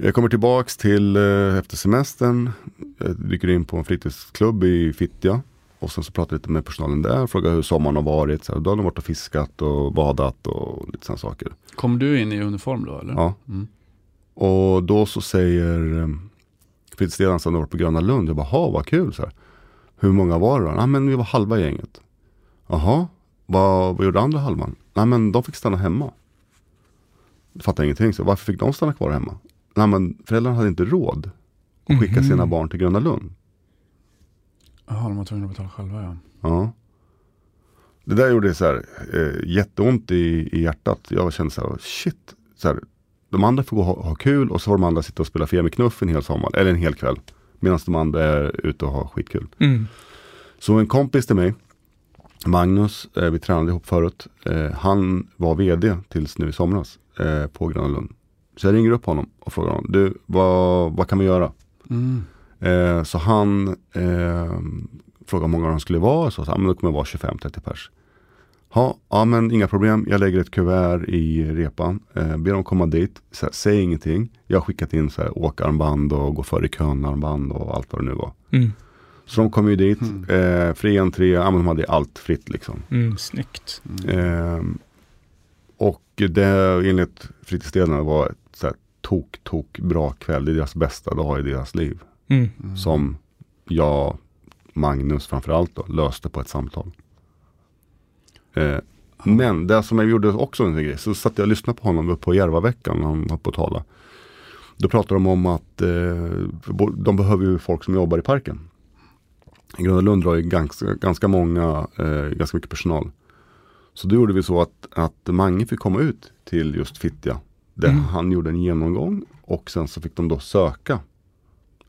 Jag kommer tillbaks till eh, efter semestern. Jag dyker in på en fritidsklubb i Fittja. Och sen så pratar jag lite med personalen där. Frågar hur sommaren har varit. Så här, då har de varit och fiskat och badat och lite sådana saker. Kom du in i uniform då eller? Ja. Mm. Och då så säger eh, fritidsledaren som varit på Gröna Lund. Jag bara, ha vad kul. Så här. Hur många var det då? Nej men vi var halva gänget. Jaha, vad, vad gjorde andra halvan? Nej men de fick stanna hemma. Jag fattar ingenting. Så varför fick de stanna kvar hemma? Nej men föräldrarna hade inte råd att skicka sina Mhm. barn till Gröna Lund. Jaha, de var tvungna att betala själva ja. Ja. Det där gjorde så här, eh, jätteont i, i hjärtat. Jag kände så här, shit. Så här, de andra får gå och ha, ha kul och så får de andra sitta och spela Fia med knuff en hel sommar, eller en hel kväll. Medan de andra är ute och har skitkul. Mm. Så en kompis till mig, Magnus, eh, vi tränade ihop förut. Eh, han var vd tills nu i somras eh, på Gröna Lund. Så jag ringer upp honom och frågar honom, du vad, vad kan vi göra? Mm. Eh, så han eh, frågade hur många de skulle vara. Så sa han, men det kommer vara 25-30 pers. Ha, ja men inga problem, jag lägger ett kuvert i repan. Eh, ber dem komma dit, så här, säg ingenting. Jag har skickat in så här, åkarmband och gå före i kön armband och allt vad det nu var. Mm. Så de kom ju dit, Mm. eh, fri entré, ja, men de hade allt fritt liksom. Mm. Snyggt. Mm. Eh, och det enligt fritidsledarna var tok, tok bra kväll. Det är deras bästa dag i deras liv. Mm. Mm. Som jag, Magnus framförallt då, löste på ett samtal. Eh, men det som jag gjorde också en grej, så satt jag och lyssnade på honom på Järvaveckan när han var på tala. Då pratade de om att eh, de behöver ju folk som jobbar i parken. Gröna Lund har ju ganska, ganska många, eh, ganska mycket personal. Så då gjorde vi så att, att Mange fick komma ut till just Fittja. Där Mm. han gjorde en genomgång och sen så fick de då söka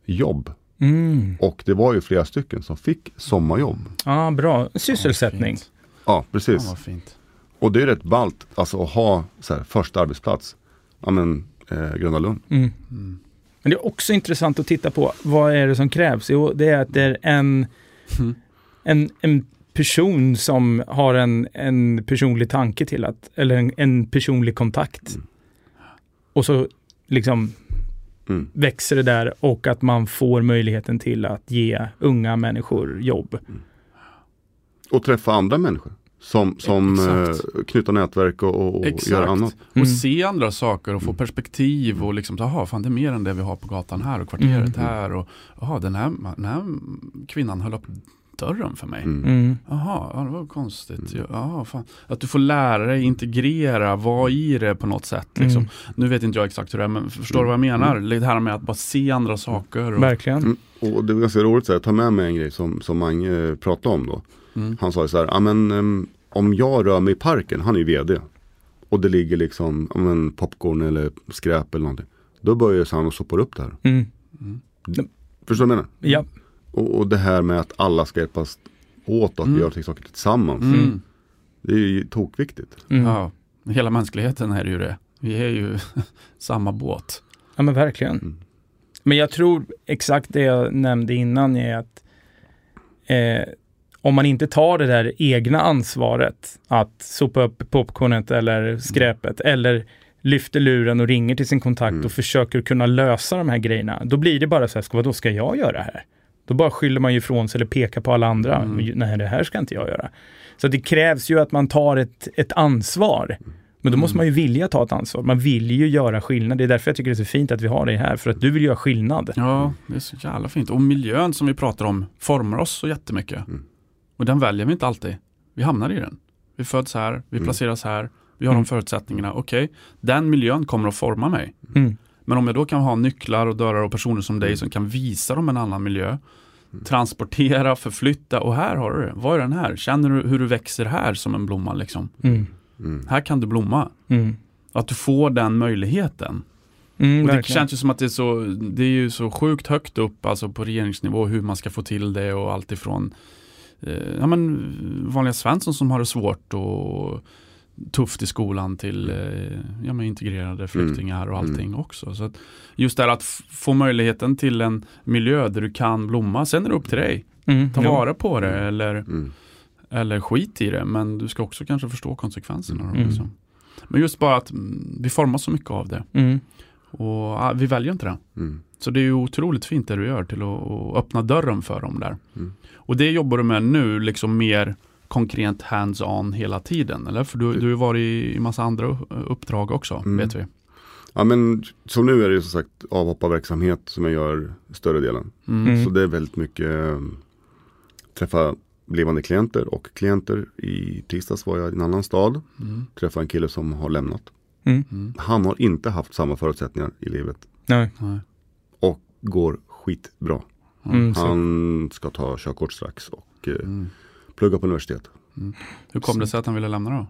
jobb. Mm. Och det var ju flera stycken som fick sommarjobb. Ja, bra. Sysselsättning. Ja, precis. vad fint. Och det är rätt ballt, alltså att ha så här, första arbetsplats. Ja men, eh, Gröna Lund. Mm. Mm. Men det är också intressant att titta på vad är det som krävs? Jo, det är att det är en, Mm. en, en person som har en, en personlig tanke till att, eller en, en personlig kontakt. Mm. Och så liksom Mm. växer det där och att man får möjligheten till att ge unga människor jobb. Och träffa andra människor. Som, som eh, knyta nätverk och, och, och Exakt. göra annat. Och Mm. se andra saker och få Mm. perspektiv och liksom, jaha, fan det är mer än det vi har på gatan här och kvarteret Mm. här och jaha, den här, den här kvinnan höll upp dörren för mig. Mm. Mm. Jaha, ja, det var konstigt. Jaha, fan. Att du får lära dig integrera, vara i det på något sätt. Liksom. Mm. Nu vet inte jag exakt hur det är, men förstår du vad jag menar? Det här med att bara se andra saker. Och, Verkligen. Mm. Och det var ganska roligt, så här, jag tar med mig en grej som, som Mange pratade om då. mm. Han sa ju så här, ja men om jag rör mig i parken, han är ju vd. Och det ligger liksom ja, men, popcorn eller skräp eller någonting. Då börjar han och sopar upp det här. Mm. Mm. Förstår du vad jag menar? Ja. Och, och det här med att alla ska hjälpas åt och att Mm. vi gör saker tillsammans. Mm. Det är ju tokviktigt. Mm. Ja. Ja, hela mänskligheten är ju det. Vi är ju samma båt. men verkligen. Mm. Men jag tror exakt det jag nämnde innan är att eh, om man inte tar det där egna ansvaret att sopa upp popcornet eller skräpet eller lyfter luren och ringer till sin kontakt Mm. och försöker kunna lösa de här grejerna, då blir det bara så här, vad då ska jag göra här? Då bara skyller man ju ifrån sig eller pekar på alla andra. Mm. Nej, det här ska inte jag göra. Så det krävs ju att man tar ett, ett ansvar. Men då måste Mm. man ju vilja ta ett ansvar. Man vill ju göra skillnad. Det är därför jag tycker det är så fint att vi har dig här, för att du vill göra skillnad. Ja, det är så jävla fint. Och miljön som vi pratar om formar oss så jättemycket. Mm. Och den väljer vi inte alltid. Vi hamnar i den. Vi föds här, vi Mm. placeras här, vi har Mm. de förutsättningarna. Okej, den miljön kommer att forma mig. Mm. Men om jag då kan ha nycklar och dörrar och personer som Mm. dig som kan visa dem en annan miljö, transportera, förflytta och här har du det. Vad är den här? Känner du hur du växer här som en blomma liksom? Mm. Mm. Här kan du blomma. Mm. Att du får den möjligheten. Mm, Och det verkligen. känns ju som att det är så, det är ju så sjukt högt upp alltså på regeringsnivå hur man ska få till det och allt ifrån eh, ja, men, vanliga Svensson som har det svårt och tufft i skolan till eh, ja, men integrerade flyktingar och allting också. Så att just det här att få möjligheten till en miljö där du kan blomma, sen är det upp till dig. Mm. Ta vara på det eller, Mm. eller skit i det men du ska också kanske förstå konsekvenserna. Mm. Liksom. Men just bara att mm, vi formas så mycket av det Mm. och ah, vi väljer inte det. Mm. Så det är ju otroligt fint det du gör till att, att öppna dörren för dem där. Mm. Och det jobbar du med nu, liksom mer konkret hands-on hela tiden, eller? För du, du har ju varit i massa andra uppdrag också, Mm. vet vi. Ja men som nu är det som sagt avhopparverksamhet som jag gör större delen. Mm. Mm. Så det är väldigt mycket eh, träffa blivande klienter och klienter. I tisdags var jag i en annan stad. Mm. Träffade en kille som har lämnat. Mm. Mm. Han har inte haft samma förutsättningar i livet. Nej. Nej. Och går skitbra. Mm, så. Han ska ta körkort strax och eh, Mm. Plugga på universitet. Hur kom det sig att han ville lämna då?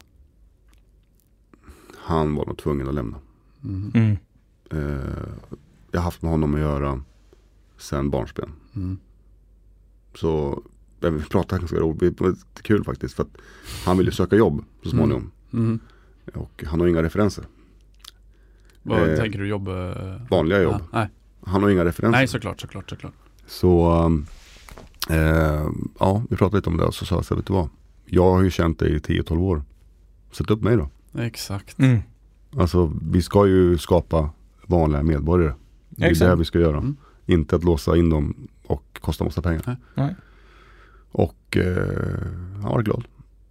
Han var nog tvungen att lämna. Mm. Mm. Eh, jag har haft med honom att göra sen barnsben. Mm. Så vi pratade ganska roligt, det kul faktiskt. För att han vill ju söka jobb så småningom. Mm. Och han har inga referenser. Vad Eh, tänker du jobb? eh, Vanliga jobb. Ja, nej. Han har inga referenser. nej, såklart, såklart, såklart. Så eh, ja, vi pratade lite om det och så sa jag så vet du vad? Jag har ju känt dig i 10-12 år. Sätt upp mig då. Exakt. Mm. Alltså vi ska ju skapa vanliga medborgare. Det är Exakt. det vi ska göra. Mm. Inte att låsa in dem och kosta massa pengar. Nej. Nej. Och eh, han var glad.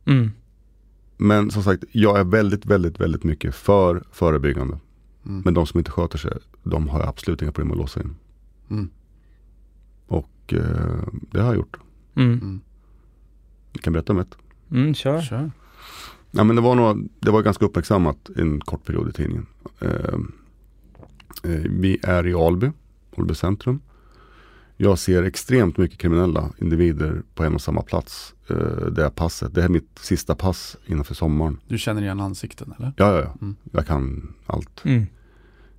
Mm. Men som sagt, jag är väldigt, väldigt, väldigt mycket för förebyggande. Mm. Men de som inte sköter sig, de har jag absolut inga problem att låsa in. Mm. Och eh, det har jag gjort. Mm. Mm. Jag kan berätta om ett. Mm, kör. Kör. Ja, men det, var nog, det var ganska uppmärksammat en kort period i tidningen. Eh, eh, vi är i Alby, Alby centrum. Jag ser extremt mycket kriminella individer på en och samma plats. Eh, det är passet. Det här är mitt sista pass innanför sommaren. Du känner igen ansikten eller? Ja, ja, ja. Mm. Jag kan allt. Mm.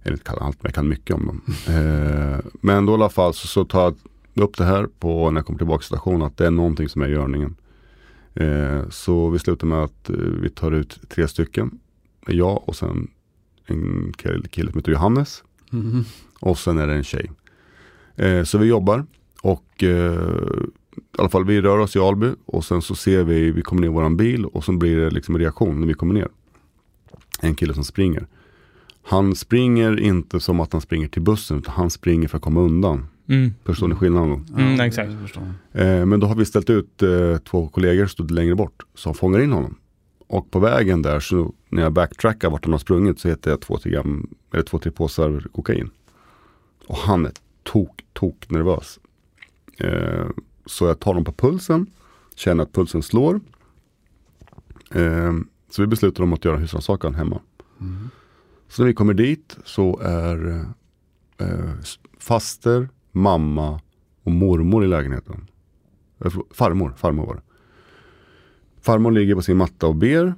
Eller inte kan allt, men jag kan mycket om dem. Eh, men då i alla fall så, så tar jag upp det här på när jag kommer tillbaka till stationen. Att det är någonting som är i görningen. Eh, så vi slutar med att eh, vi tar ut tre stycken. Jag och sen en kille, som heter Johannes. Mm. Och sen är det en tjej. Eh, så vi jobbar. Och eh, i alla fall vi rör oss i Alby. Och sen så ser vi, vi kommer ner i våran bil. Och så blir det liksom en reaktion när vi kommer ner. En kille som springer. Han springer inte som att han springer till bussen. Utan han springer för att komma undan. Mm. Förstår ni skillnaden? då? Mm, Ja, exakt. Eh, men då har vi ställt ut eh, två kollegor som stod längre bort. Som fångar in honom. Och på vägen där så när jag backtrackar vart han har sprungit så hittar jag två, tre, gram, eller två, tre påsar kokain. Och han är tok, tok nervös. Eh, så jag tar honom på pulsen. Känner att pulsen slår. Eh, så vi beslutar om att göra husrannsakan hemma. Mm. Så när vi kommer dit så är eh, faster, mamma och mormor i lägenheten. Eh, farmor, farmor var det. Farmor ligger på sin matta och ber.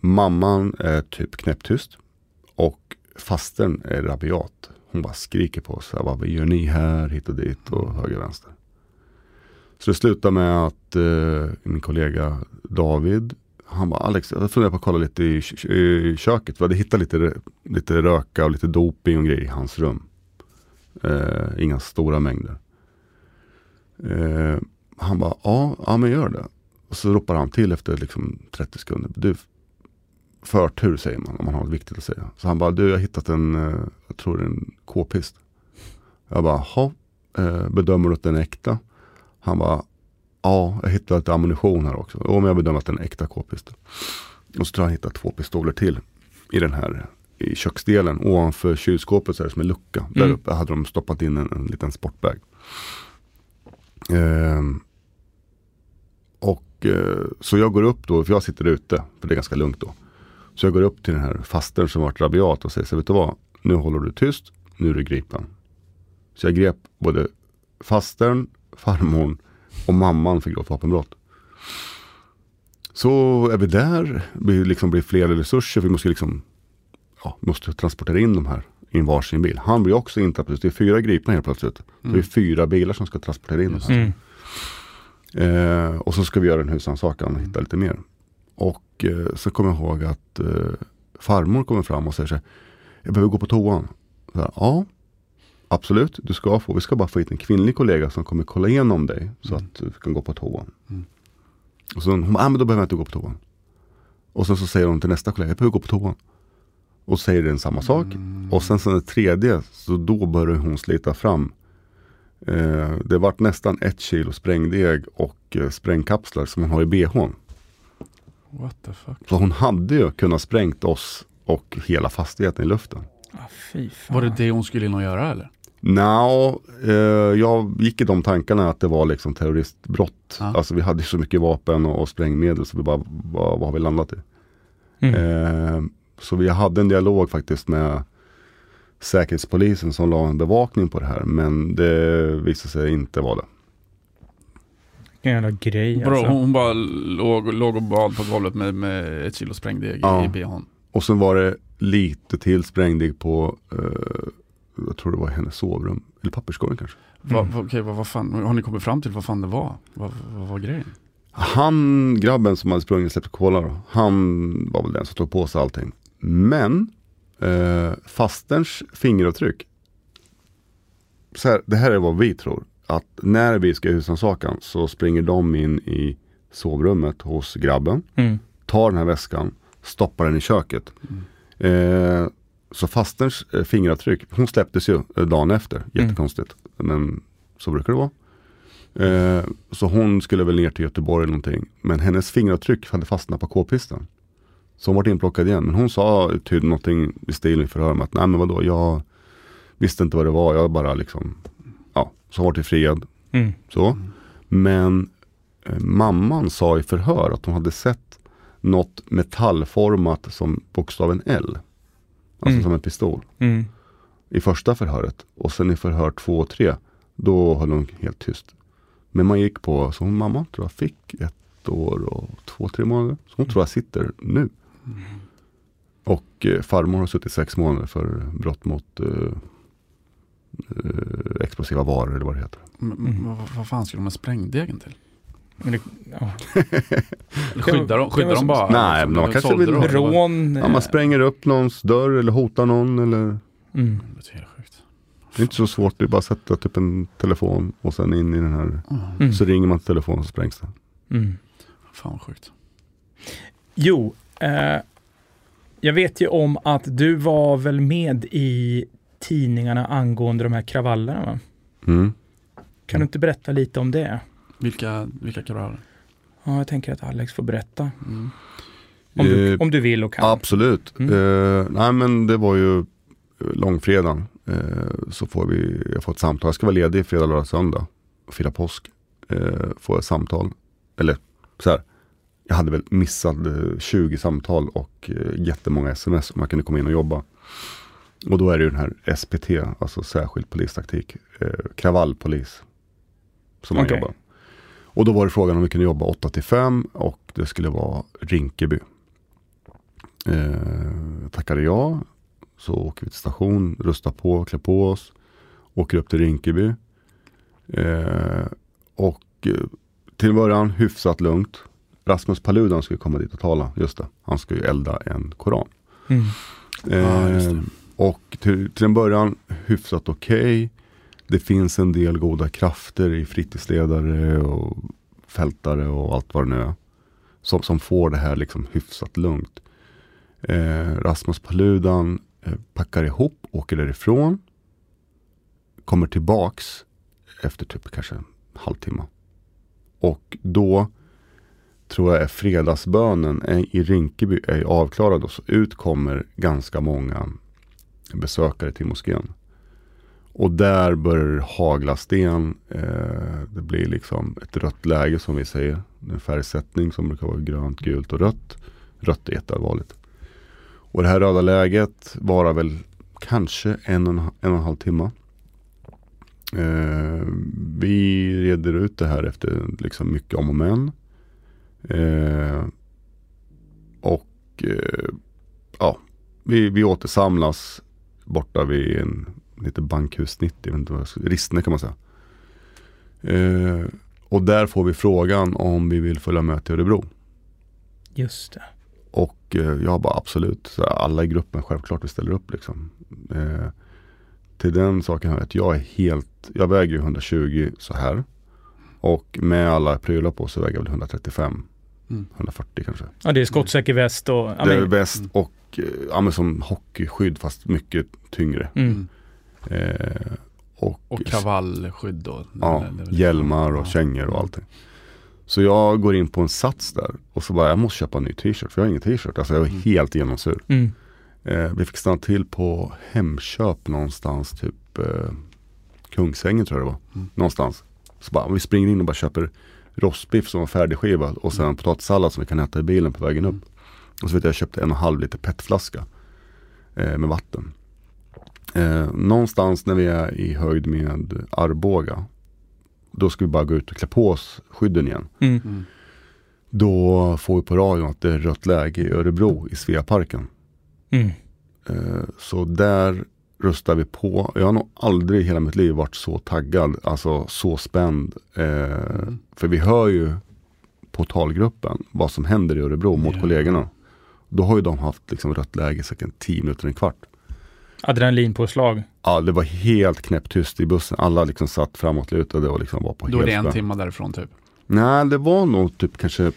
Mamman är typ knäpptyst. Och fastern är rabiat. Hon bara skriker på oss. Vad gör ni här? Hit och dit och höger och vänster. Så det slutar med att eh, min kollega David han bara, Alex, jag funderar på att kolla lite i, i köket. Vi hade hittat lite, lite röka och lite doping och grejer i hans rum. Eh, inga stora mängder. Eh, han bara, ja, ja men gör det. och så ropar han till efter liksom 30 sekunder. Du, förtur säger man om man har något viktigt att säga. Så han bara, du jag har hittat en, eh, jag tror det är en k-pist. Jag bara, jaha, eh, bedömer du att den är äkta? Han bara, ja, jag hittade lite ammunition här också. Om jag bedömer att den är äkta k-pist. Och så tror jag han hittat två pistoler till i den här i köksdelen. Ovanför kylskåpet så är det som en lucka. Där Mm. uppe hade de stoppat in en, en liten sportbag. Ehm, och eh, så jag går upp då, för jag sitter ute, för det är ganska lugnt då. Så jag går upp till den här fastern som varit rabiat och säger, så vet du vad, nu håller du tyst, nu är du gripen. Så jag grep både fastern, farmorn och mamman för grovt vapenbrott. Så är vi där, vi liksom blir fler resurser, vi måste liksom, ja, måste transportera in de här i varsin bil. Han blir också intappad, det är fyra gripna helt plötsligt. Så det är fyra bilar som ska transportera in de här. Mm. Eh, och så ska vi göra en husrannsakan och hitta lite mer. Och eh, så kommer jag ihåg att eh, farmor kommer fram och säger så här, jag behöver gå på toan. Så här, ja, absolut, du ska få. Vi ska bara få hit en kvinnlig kollega som kommer kolla igenom dig så att du kan gå på toan. Mm. Och så hon ah, men då behöver jag inte gå på toan. Och sen så säger hon till nästa kollega, jag behöver gå på toan. Och säger den samma sak. Och sen så den tredje, så då börjar hon slita fram Eh, det vart nästan ett kilo sprängdeg och eh, sprängkapslar som hon har i bhn. What the fuck. Så hon hade ju kunnat sprängt oss och hela fastigheten i luften. Ah, fy fan. Var det det hon skulle in och göra eller? Nå, eh, jag gick i de tankarna att det var liksom terroristbrott. Ja. Alltså vi hade ju så mycket vapen och, och sprängmedel så vi bara, vad, vad har vi landat i? Mm. Eh, så vi hade en dialog faktiskt med Säkerhetspolisen som la en bevakning på det här. Men det visade sig inte vara det. Vilken jävla grej Bro, alltså. hon bara låg, låg och bad på golvet med, med ett kilo sprängdeg Ja. i bhn. Och sen var det lite till sprängdeg på, eh, jag tror det var hennes sovrum. Eller papperskorgen kanske. Va, Mm. va, okej, vad, vad fan, har ni kommit fram till vad fan det var? Vad, vad var grejen? Han, grabben som hade sprungit och släppt kola då, han var väl den som tog på sig allting. Men eh, fasterns fingeravtryck. Så här, det här är vad vi tror. Att när vi ska husrannsakan så springer de in i sovrummet hos grabben. Mm. tar den här väskan, stoppar den i köket. Eh, så fasterns eh, fingeravtryck, hon släpptes ju eh, dagen efter, jättekonstigt. Men så brukar det vara. Eh, så hon skulle väl ner till Göteborg eller någonting. Men hennes fingeravtryck hade fastnat på k-pisten. Så hon var inplockad igen. Men hon sa tydligen någonting i stil i förhör med att nej men vadå, jag visste inte vad det var. Jag bara liksom, ja, så var till friad. Mm. Så. Men eh, mamman sa i förhör att hon hade sett något metallformat som bokstaven L. Alltså Mm. som en pistol. Mm. I första förhöret. Och sen i förhör två och tre. Då höll hon helt tyst. Men man gick på, så hon mamma tror jag fick ett år och två, tre månader. Så hon tror jag sitter nu. Och eh, farmor har suttit sex månader för brott mot eh, eh, explosiva varor eller vad det heter. Men, Mm. vad, vad fan skulle de med sprängdegen till? Men det, ja. Eller skyddar de, skyddar de bara? Nej, men eller kanske vill-? Rån. Ja, man spränger upp någons dörr eller hotar någon eller Mm. Det är helt sjukt. Det är inte så svårt, det är bara att sätta typ en telefon och sen in i den här. Mm. Så ringer man till telefonen och så sprängs det. Mm. Fan vad sjukt. Jo, eh, jag vet ju om att du var väl med i tidningarna angående de här kravallerna va? Mm. Kan du inte berätta lite om det? Vilka, vilka kravaller? Ja, jag tänker att Alex får berätta. Mm. Om, du, Eh, om du vill och kan. Absolut. Mm. Eh, nej men det var ju eh, långfredagen. Eh, så får vi, jag får ett samtal. Jag ska vara ledig fredag, lördag, söndag. Och fira påsk. Eh, får jag ett samtal. Eller så här. Jag hade väl missat eh, 20 samtal och eh, jättemånga sms om jag kunde komma in och jobba. Och då är det ju den här SPT, alltså särskild polistaktik. Eh, kravallpolis. Som man Okej. jobbar. Och då var det frågan om vi kunde jobba 8 till 5 och det skulle vara Rinkeby. Eh, tackade ja. Så åker vi till station, rustar på, klär på oss. Åker upp till Rinkeby. Eh, och eh, till början hyfsat lugnt. Rasmus Paludan skulle komma dit och tala. Just det, han ska ju elda en koran. Mm. Eh, och till, till en början hyfsat okej. Det finns en del goda krafter i fritidsledare och fältare och allt vad det nu är. Som, som får det här liksom hyfsat lugnt. Eh, Rasmus Paludan eh, packar ihop, åker därifrån. Kommer tillbaks efter typ kanske en halvtimme. Och då tror jag är fredagsbönen i Rinkeby är avklarad och så ut kommer ganska många besökare till moskén. Och där börjar det hagla sten. Eh, det blir liksom ett rött läge som vi säger. En färgsättning som brukar vara grönt, gult och rött. Rött är jätteallvarligt. Och det här röda läget varar väl kanske en och en, en, och en halv timme. Eh, vi reder ut det här efter liksom mycket om och men. Eh, och eh, ja, vi, vi återsamlas borta vid en lite bankhus 90, Ristne kan man säga. Eh, och där får vi frågan om vi vill följa med till Örebro. Just det. Och eh, jag bara absolut, så alla i gruppen självklart vi ställer upp liksom. Eh, till den saken här att jag är helt, jag väger ju 120 så här. Och med alla prylar på så väger jag väl 135. Mm. 140 kanske. Ja det är skottsäker väst och... Det är väst och eh, ja, men som hockeyskydd fast mycket tyngre. Mm. Eh, och, och kavallskydd då? Ja, hjälmar och ja. kängor och allting. Så jag går in på en sats där och så bara, jag måste köpa en ny t-shirt för jag har ingen t-shirt. Alltså jag var mm. helt genomsur. Mm. Eh, vi fick stanna till på Hemköp någonstans, typ eh, Kungsängen tror jag det var. Mm. Någonstans. Så bara, vi springer in och bara köper rostbiff som var färdigskivad och sen potatissallad som vi kan äta i bilen på vägen upp. Och så vet jag, jag köpte en och en halv liter petflaska eh, med vatten. Eh, någonstans när vi är i höjd med Arboga. Då ska vi bara gå ut och klä på oss skydden igen. Mm. mm. Då får vi på radion att det är rött läge i Örebro i Sveaparken. Mm. Eh, så där röstar vi på. Jag har nog aldrig i hela mitt liv varit så taggad, alltså så spänd. Eh, mm. För vi hör ju på talgruppen vad som händer i Örebro mot yeah. kollegorna. Då har ju de haft liksom rött läge säkert 10 minuter, en kvart. Adrenalinpåslag? Ja, det var helt knäpptyst i bussen. Alla liksom satt framåtlutade och liksom var på Då är det en timme därifrån typ? Nej, det var nog typ kanske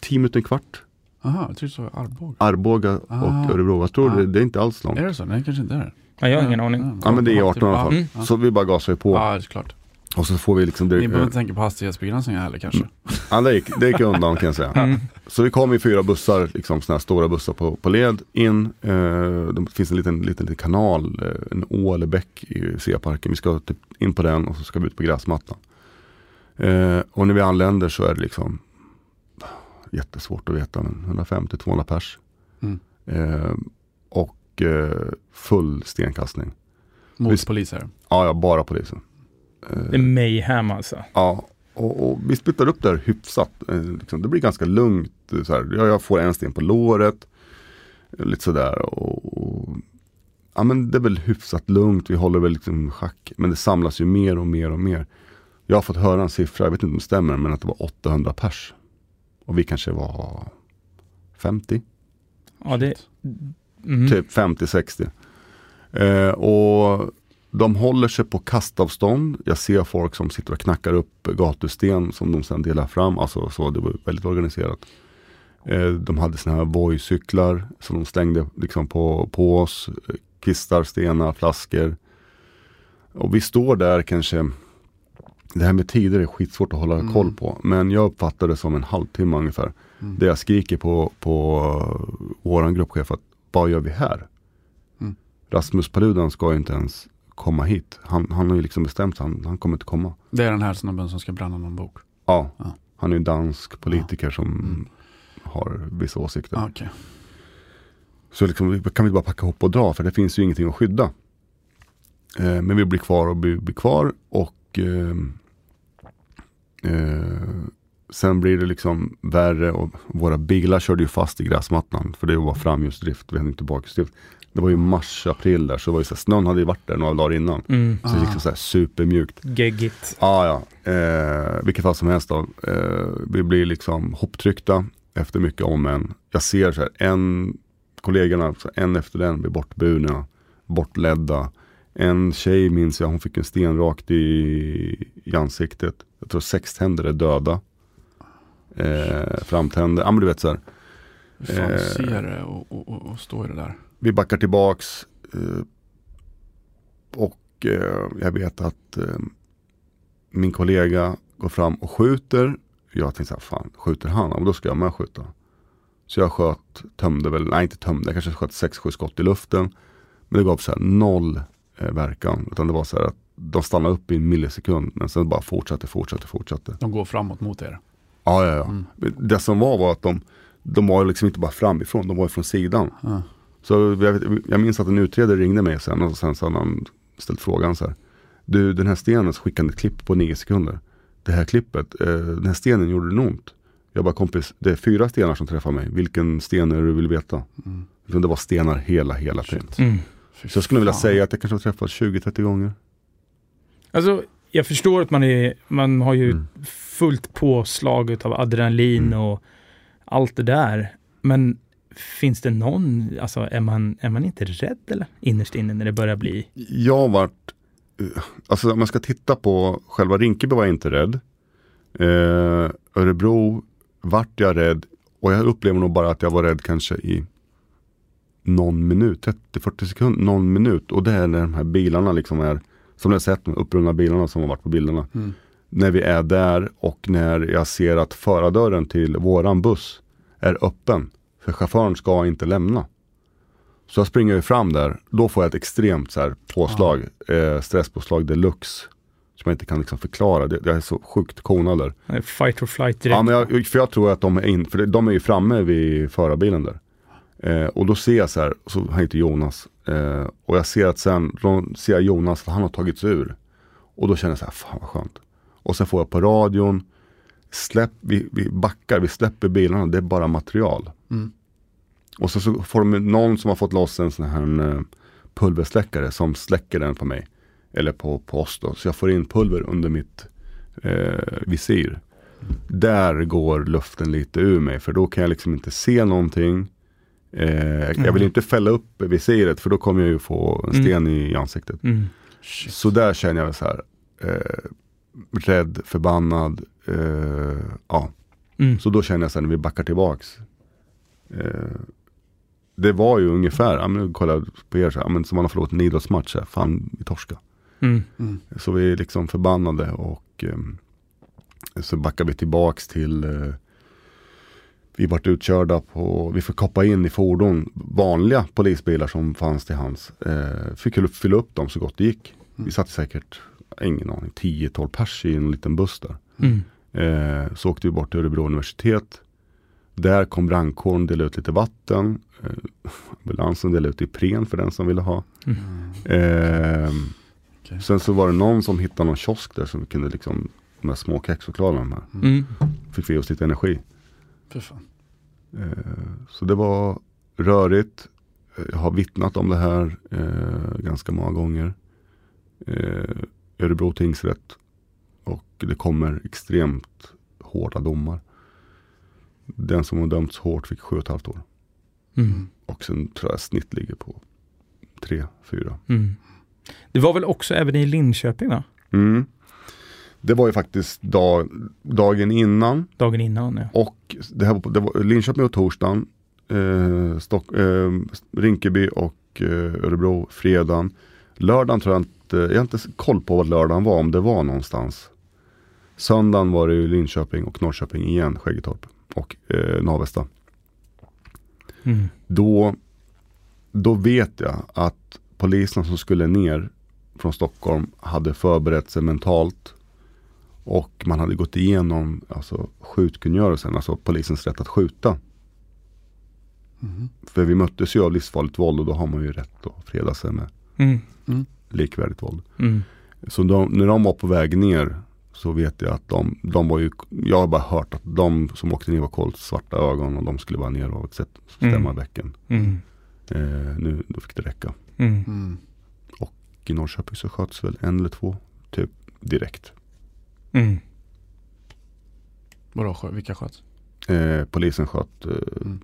10 minuter, en kvart. Jaha, jag trodde så Arboga. Arboga ah. och Örebro. Jag tror ah. det, det, är inte alls långt. Är det så? Nej, kanske inte är. Ja, jag har ingen aning. Ja, men det är 18 i alla fall. Mm. Så vi bara gasar på. Ja, det är klart. Och så får vi liksom direkt, Ni behöver inte tänka på hastighetsbegränsningar heller kanske? Ja, det gick, det gick undan kan jag säga. Mm. Så vi kom i fyra bussar, liksom sådana här stora bussar på, på led in. Eh, det finns en liten, liten, liten kanal, eh, en å eller bäck i Seaparken. Vi ska typ in på den och så ska vi ut på gräsmattan. Eh, och när vi anländer så är det liksom jättesvårt att veta, men 150-200 pers. Mm. Eh, och eh, full stenkastning. Mot vi, poliser? Ja, ja, bara polisen. Det är mayhem alltså. Ja, och, och vi splittar upp det här hyfsat. Eh, liksom, det blir ganska lugnt. Så här, jag, jag får en sten på låret. Lite sådär. Och, och, ja, men det är väl hyfsat lugnt. Vi håller väl liksom schack. Men det samlas ju mer och mer och mer. Jag har fått höra en siffra, jag vet inte om det stämmer, men att det var 800 pers. Och vi kanske var 50. Ja, det... Mm. Typ 50-60. Eh, och de håller sig på kastavstånd. Jag ser folk som sitter och knackar upp gatusten som de sen delar fram. Alltså, så det var väldigt organiserat. Eh, de hade sådana här Voi-cyklar som de stängde liksom på, på oss. Kistar, stenar, flaskor. Och vi står där kanske det här med tider är skitsvårt att hålla mm. koll på. Men jag uppfattar det som en halvtimme ungefär. Mm. Där jag skriker på, på våran gruppchef att vad gör vi här? Mm. Rasmus Paludan ska inte ens komma hit. Han, han har ju liksom bestämt sig, han, han kommer inte komma. Det är den här snubben som ska bränna någon bok? Ja, ja. han är en dansk politiker ja. som mm. har vissa åsikter. Okay. Så liksom, kan vi bara packa ihop och dra för det finns ju ingenting att skydda. Eh, men vi blir kvar och blir, blir kvar och eh, eh, sen blir det liksom värre och våra bilar körde ju fast i gräsmattan för det var framhjulsdrift, vi hade inte bakhjulsdrift. Det var ju mars, april där, så var ju så här, snön hade ju varit där några dagar innan. Mm. Så det gick så här supermjukt. Geggigt. Ah, ja, eh, vilket fall som helst då. Eh, vi blir liksom hopptryckta efter mycket om en. Jag ser så här, en kollegorna, så en efter den blir bortburna, bortledda. En tjej minns jag, hon fick en sten rakt i, i ansiktet. Jag tror sex tänder är döda. Eh, framtänder, ja men du vet så här. Hur fan Eh. ser det och, och, och, och stå i det där? Vi backar tillbaks. Eh, och eh, jag vet att eh, min kollega går fram och skjuter. Jag tänkte så här, fan skjuter han? Ja, men då ska jag med skjuta. Så jag sköt, tömde väl, nej inte tömde, jag kanske sköt 6-7 skott i luften. Men det gav så här noll verkan. Utan det var så här att de stannade upp i en millisekund. Men sen bara fortsatte, fortsatte, fortsatte. De går framåt mot er. Ja, ja, ja. Mm. Det som var var att de, de var liksom inte bara framifrån, de var ju från sidan. Ja. Så jag, jag minns att en utredare ringde mig sen och sen så hade han ställt frågan så här. Du, den här stenen så skickade han ett klipp på nio sekunder. Det här klippet, eh, den här stenen gjorde den ont. Jag bara kompis, det är fyra stenar som träffar mig. Vilken sten är det du vill veta? Mm. Det var stenar hela, hela tiden. Så jag skulle vilja säga att jag kanske har träffat 20-30 gånger. Alltså, jag förstår att man, är, man har ju Mm. fullt påslaget av adrenalin Mm. och allt det där. Men finns det någon, alltså är man, är man inte rädd eller? Innerst inne när det börjar bli... Jag har varit, eh, alltså om man ska titta på själva Rinkeby var jag inte rädd. Eh, Örebro vart jag rädd och jag upplever nog bara att jag var rädd kanske i någon minut, 30-40 sekunder, någon minut. Och det är när de här bilarna liksom är, som ni har sett, de upprunna bilarna som har varit på bilderna. Mm. När vi är där och när jag ser att förardörren till våran buss är öppen. För chauffören ska inte lämna. Så jag springer ju fram där. Då får jag ett extremt så här, påslag. Eh, stresspåslag deluxe. Som jag inte kan liksom förklara. Det, jag är så sjukt konad där. Fight or flight direkt. Ja, men jag, för jag tror att de är in, för de är ju framme vid förarbilen där. Eh, och då ser jag så här, så han heter Jonas. Eh, och jag ser att sen, då ser jag Jonas, för han har tagit sig ur. Och då känner jag så här, fan vad skönt. Och sen får jag på radion, släpp, vi, vi backar, vi släpper bilarna, det är bara material. Mm. Och så, så får de någon som har fått loss en sån här eh, pulversläckare som släcker den på mig. Eller på, på oss då. Så jag får in pulver under mitt eh, visir. Där går luften lite ur mig för då kan jag liksom inte se någonting. Eh, jag- jag vill Mm. inte fälla upp visiret för då kommer jag ju få en Mm. sten i ansiktet. Mm. Så där känner jag så här. Eh, rädd, förbannad. Eh, ja, Mm. så då känner jag sen när vi backar tillbaks. Eh, det var ju ungefär, ja, men kolla på er så här, ja, men som man har förlorat en idrottsmatch, så här, fan vi torska. Mm. Mm. Så vi är liksom förbannade och ehm, så backar vi tillbaks till eh, vi vart utkörda på, vi fick hoppa in i fordon, vanliga polisbilar som fanns till hands. Eh, fick fylla upp- fylla upp dem så gott det gick. Vi Mm. satt säkert, ingen aning, 10-12 pers i en liten buss där. Mm. Eh, så åkte vi bort till Örebro universitet. Där kom brandkåren, delade ut lite vatten. Eh, ambulansen delade ut Ipren för den som ville ha. Mm. Eh, Okej. Sen så var det någon som hittade någon kiosk där som vi kunde liksom, de här små kexchokladen, de här. Mm. Fick vi oss lite energi. Fy fan. Eh, så det var rörigt. Eh, Jag har vittnat om det här eh, ganska många gånger. Örebro tingsrätt. Och det kommer extremt hårda domar. Den som har dömts hårt fick sju och ett halvt år. Mm. Och sen tror jag snitt ligger på tre, fyra. Mm. Det var väl också även i Linköping va? Mm. Det var ju faktiskt dag, dagen innan. Dagen innan ja. Och det här det var Linköping och torsdagen. Eh, Stock, eh, Rinkeby och eh, Örebro fredagen. Lördagen tror jag inte, jag har inte koll på vad lördagen var, om det var någonstans. Söndagen var det ju Linköping och Norrköping igen, Skäggetorp och eh, Navesta. Mm. Då, då vet jag att polisen som skulle ner från Stockholm hade förberett sig mentalt. Och man hade gått igenom alltså, skjutkungörelsen, alltså polisens rätt att skjuta. Mhm. För vi möttes ju av livsfarligt våld och då har man ju rätt att freda sig med Mm. likvärdigt våld. Mm. Så de, när de var på väg ner så vet jag att de, de var ju, jag har bara hört att de som åkte ner var kolt svarta ögon och de skulle bara ner och sätt- stämma Mm. bäcken. Mm. Eh, nu då fick det räcka. Mm. Mm. I Norrköping så sköts väl en eller två, typ direkt. Mm. Vadå, vilka sköt? Eh, polisen sköt. Eh, Mm.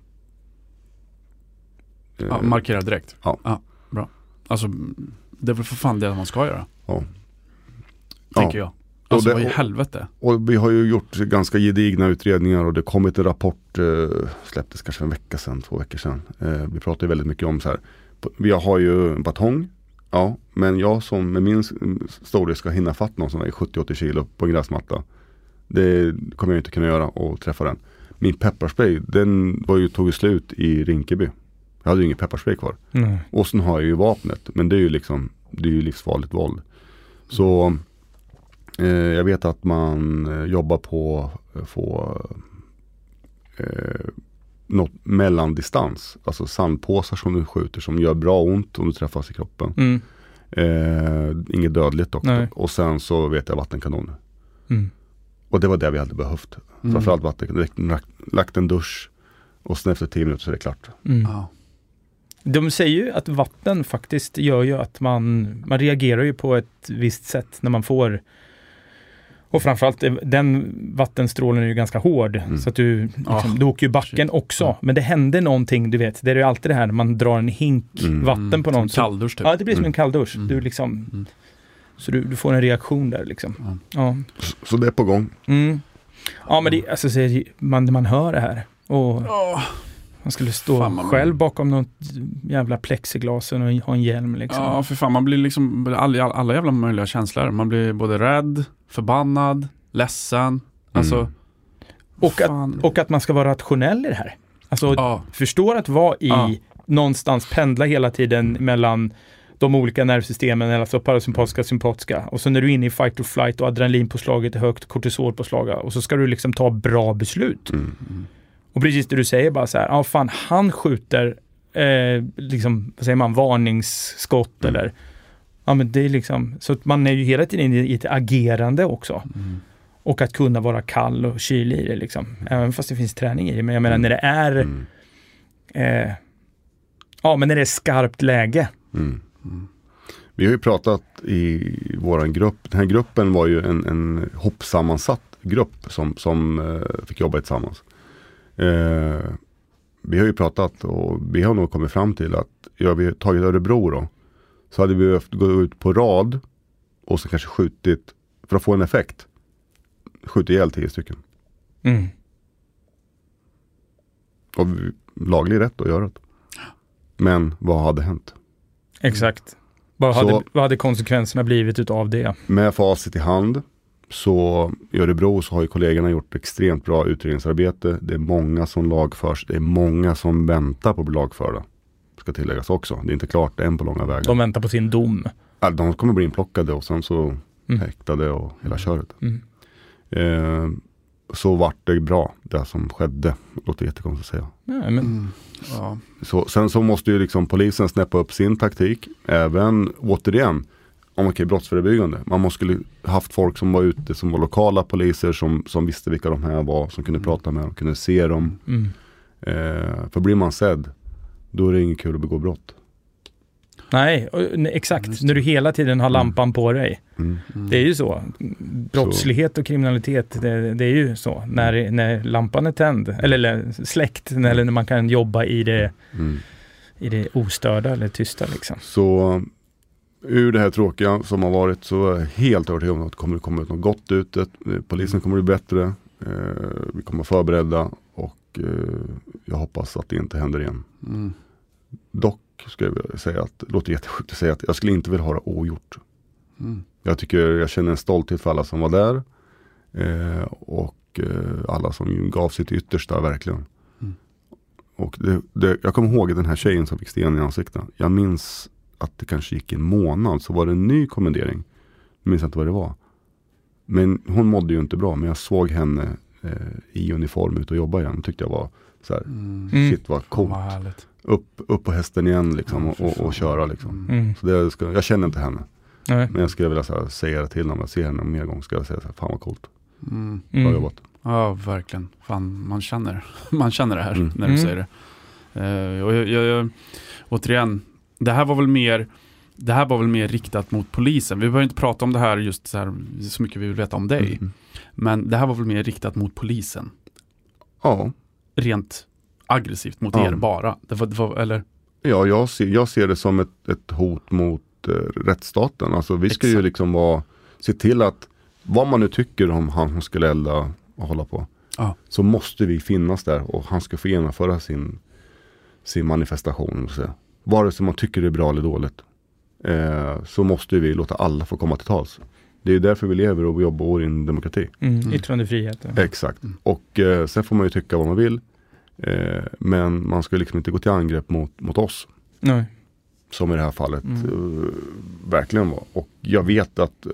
eh, Ja, markera direkt. Ja. bra. alltså det är väl för fan det man ska göra. Ja. Tänker jag. Alltså det- vad i och- helvete. Och vi har ju gjort ganska gedigna utredningar och det kommit en rapport, eh, släpptes kanske en vecka sedan, två veckor sedan. Eh, vi pratar ju väldigt mycket om så här, vi har ju en batong, ja, men jag som med min storlek ska hinna fatt någon som är 70-80 kilo på en gräsmatta. Det kommer jag inte kunna göra och träffa den. Min pepparspray, den var ju, tog ju slut i Rinkeby. Jag hade ju ingen pepparspray kvar. Nej. Och sen har jag ju vapnet. Men det är ju liksom Det är ju livsfarligt våld. Så eh, jag vet att man eh, jobbar på att få eh, något mellandistans. Alltså sandpåsar som du skjuter som gör bra ont om du träffas i kroppen. Mm. Eh, inget dödligt dock. Nej. Och sen så vet jag vattenkanoner. Mm. Och det var det vi hade behövt. Mm. Framförallt vatten, lagt, lagt en dusch. Och sen efter tio minuter så är det klart. Mm. Ja. De säger ju att vatten faktiskt gör ju att man, man reagerar ju på ett visst sätt när man får och framförallt eh, den vattenstrålen är ju ganska hård. Mm. Så att du, liksom, Ah, du åker ju backen shit. också. Ja. Men det händer någonting, du vet. Det är ju alltid det här när man drar en hink Mm. vatten på Som någon. Så, kalldusch typ. ja, det blir som Mm. en kalldusch. Mm. Du liksom, Mm. Så du, du får en reaktion där liksom. Ja. Ja, Så, det är på gång. mm. ja men det, alltså, så är det, man, man hör det här. Och man skulle stå Fan, man- själv bakom något jävla plexiglas och ha en hjälm liksom. Ja, för fan man blir liksom alla, alla jävla möjliga känslor. Man blir både rädd, förbannad, ledsen. Alltså, Mm. Och att, och att man ska vara rationell i det här. Alltså, ja, förstår att vara i Ja. någonstans, pendla hela tiden mellan de olika nervsystemen, alltså parasympatiska, sympatiska. Och så när du är inne i fight or flight och adrenalinpåslaget är högt, kortisolpåslag och så ska du liksom ta bra beslut. Mm. Och precis det du säger bara så här, ja fan han skjuter, eh, liksom, vad säger man, varningsskott Mm. eller Ja men det är liksom, så att man är ju hela tiden i ett agerande också. mm. Och att kunna vara kall och kylig i det liksom. Även fast det finns träning i det. Men jag menar när det är, Mm. eh, ja men när det är skarpt läge. Mm. Mm. Vi har ju pratat i våran grupp. Den här gruppen var ju en, en hopsammansatt grupp som, som eh, fick jobba tillsammans. Eh, vi har ju pratat och vi har nog kommit fram till att ja, vi tagit Örebro då. Så hade vi behövt gå ut på rad och så kanske skjutit, för att få en effekt, skjutit ihjäl tio stycken. Mm. Och vi, laglig rätt att göra det. Men vad hade hänt? Exakt. Vad Så- hade, vad hade konsekvenserna blivit utav det? Med facit i hand så i Örebro så har ju kollegorna gjort extremt bra utredningsarbete. Det är många som lagförs. Det är många som väntar på att bli lagförda. Ska tilläggas också. Det är inte klart än på långa vägar. De väntar på sin dom. Ja, de kommer bli inplockade och sen så Mm. häktade och hela köret. Mm. Eh, så vart det bra, det som skedde. Låter jättekonstigt att säga. Ja, men, Mm. Ja. Så, sen så måste ju liksom polisen snäppa upp sin taktik. Även återigen, om okej brottsförebyggande. Man måste skulle haft folk som var ute som var lokala poliser som, som visste vilka de här var. Som kunde Mm. prata med dem, kunde se dem. mm. Eh, för blir man sedd, då är det inget kul att begå brott. Nej, exakt. När du hela tiden har lampan på dig. Mm. Mm. Det är ju så. Brottslighet och kriminalitet, det, det är ju så. När, när lampan är tänd, eller, eller släckt, eller när man kan jobba i det, Mm. i det ostörda eller tysta liksom. Så ur det här tråkiga som har varit så är jag helt övertygad om att det kommer komma ut något gott ut. Polisen kommer bli bättre. Eh, vi kommer vara förberedda och eh, jag hoppas att det inte händer igen. Mm. Dock ska jag vilja säga att, det låter jättesjukt att säga att jag skulle inte vilja ha det ogjort. Mm. Jag tycker jag känner en stolthet för alla som var där. Eh, och alla som gav sitt yttersta verkligen. Mm. Och det, det, jag kommer ihåg den här tjejen som fick sten i ansiktet. Jag minns att det kanske gick en månad så var det en ny kommendering. Jag minns inte vad det var. Men hon mådde ju inte bra. Men jag såg henne eh, i uniform ut och jobba igen. Tyckte jag var så här, Mm. Mm. shit vad coolt. Upp, upp på hästen igen liksom och, och, och köra liksom. Mm. Så det ska, jag känner inte henne. Nej. Men jag skulle vilja så här, säga det till. Om jag ser henne mer gång ska jag säga så här, fan vad coolt. Mm. Bra Mm. jobbat. Ja, verkligen. Fan, man känner, man känner det här Mm. när du Mm. säger det. Eh, och jag, jag, jag, återigen, det här var väl mer det här var väl mer riktat mot polisen. Vi behöver inte prata om det här just så, här, så mycket vi vill veta om dig. Mm. Men det här var väl mer riktat mot polisen. Ja, Rent aggressivt mot Ja. er bara. Det var, det var, eller? Ja, jag ser, jag ser det som ett, ett hot mot eh, rättsstaten. Alltså vi ska ju Exakt. liksom vara, se till att vad man nu tycker om han som skulle elda och hålla på. Ja. Så måste vi finnas där och han ska få genomföra sin, sin manifestation. Så. Vare sig man tycker det är bra eller dåligt. Eh, så måste vi låta alla få komma till tals. Det är därför vi lever och jobbar i en demokrati. Mm. Yttrandefrihet. ja. Exakt. Och eh, sen får man ju tycka vad man vill. Eh, men man ska liksom inte gå till angrepp mot, mot oss. Nej. Som i det här fallet Mm. eh, verkligen var. Och jag vet att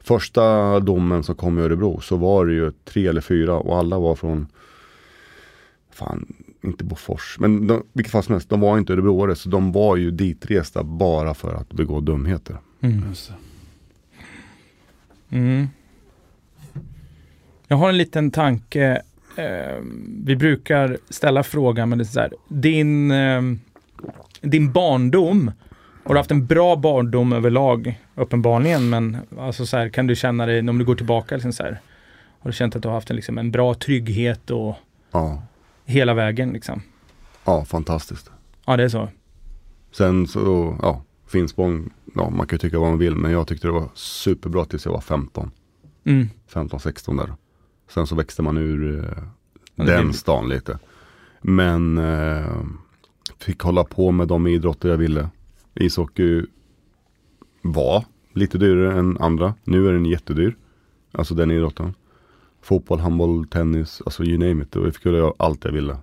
första domen som kom i Örebro så var det ju tre eller fyra och alla var från Fan, inte Bofors. Men de, vilket fall som helst, de var inte örebroare så de var ju ditresta bara för att begå dumheter. Mm. Just det. Mm. Jag har en liten tanke. Eh, vi brukar ställa frågan, men det är så här. Din, eh, din barndom. Har du haft en bra barndom överlag? Uppenbarligen, men alltså så här, kan du känna dig, om du går tillbaka, liksom så här, har du känt att du har haft en, liksom, en bra trygghet och Ja, hela vägen liksom? ja fantastiskt. Ja, det är så. Sen så, ja, Finspång, ja man kan ju tycka vad man vill men jag tyckte det var superbra tills jag var 15. Mm. 15-16 där. Sen så växte man ur eh, det den blir- stan lite. Men eh, fick hålla på med de idrotter jag ville. Ishockey var lite dyrare än andra. Nu är den jättedyr. Alltså den idrotten. Fotboll, handboll, tennis, alltså you name it. Och jag fick göra allt jag ville.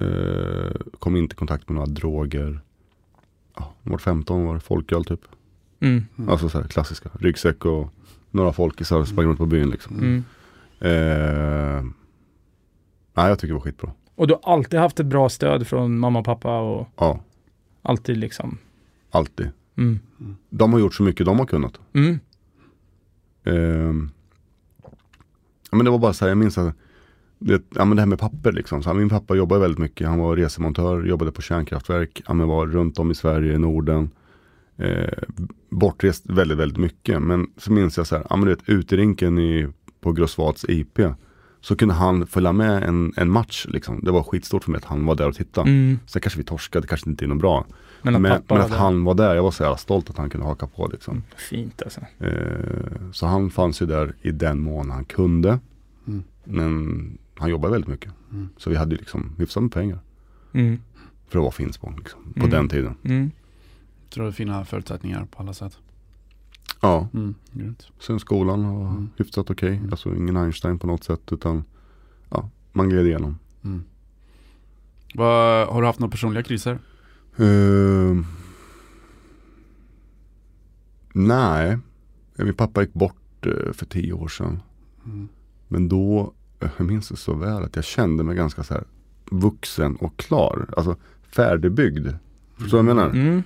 Eh, kom inte i kontakt med några droger. Ja, var 15 var det folköl typ. Mm. Alltså så här klassiska. Ryggsäck och några folkisar sprang runt på byn liksom. Mm. Eh, nej, jag tycker det var skitbra. Och du har alltid haft ett bra stöd från mamma och pappa och Ja, alltid liksom. alltid. Mm. De har gjort så mycket de har kunnat. Mm. Eh, men det var bara så här, jag minns att det, ja, men det här med papper liksom. Så här, min pappa jobbade väldigt mycket. Han var resemontör, jobbade på kärnkraftverk. Han var runt om i Sverige, i Norden. Eh, bortrest väldigt, väldigt mycket. Men så minns jag så här, ja, men du vet, ute i på Grossvads IP. Så kunde han följa med en, en match. Liksom. Det var skitstort för mig att han var där och tittade. Mm. Sen kanske vi torskade, kanske inte är något bra. Men att men men att han var där, jag var så jävla stolt att han kunde haka på. Liksom. Fint alltså. Eh, så han fanns ju där i den mån han kunde. Mm. Men han jobbade väldigt mycket. Mm. Så vi hade liksom hyfsat med pengar. Mm. För att vara Finspång liksom, på Mm. den tiden. Mm. Tror du fina förutsättningar på alla sätt. Ja, Mm. Grymt. sen skolan var Mm. hyfsat okej. Mm. Alltså ingen Einstein på något sätt. Utan ja, man gled igenom. Mm. Vad, har du haft några personliga kriser? Eh, nej, min pappa gick bort eh, för tio år sedan. Mm. Men då, eh, jag minns det så väl att jag kände mig ganska så här vuxen och klar. Alltså färdigbyggd. Förstår du vad jag menar? Mm.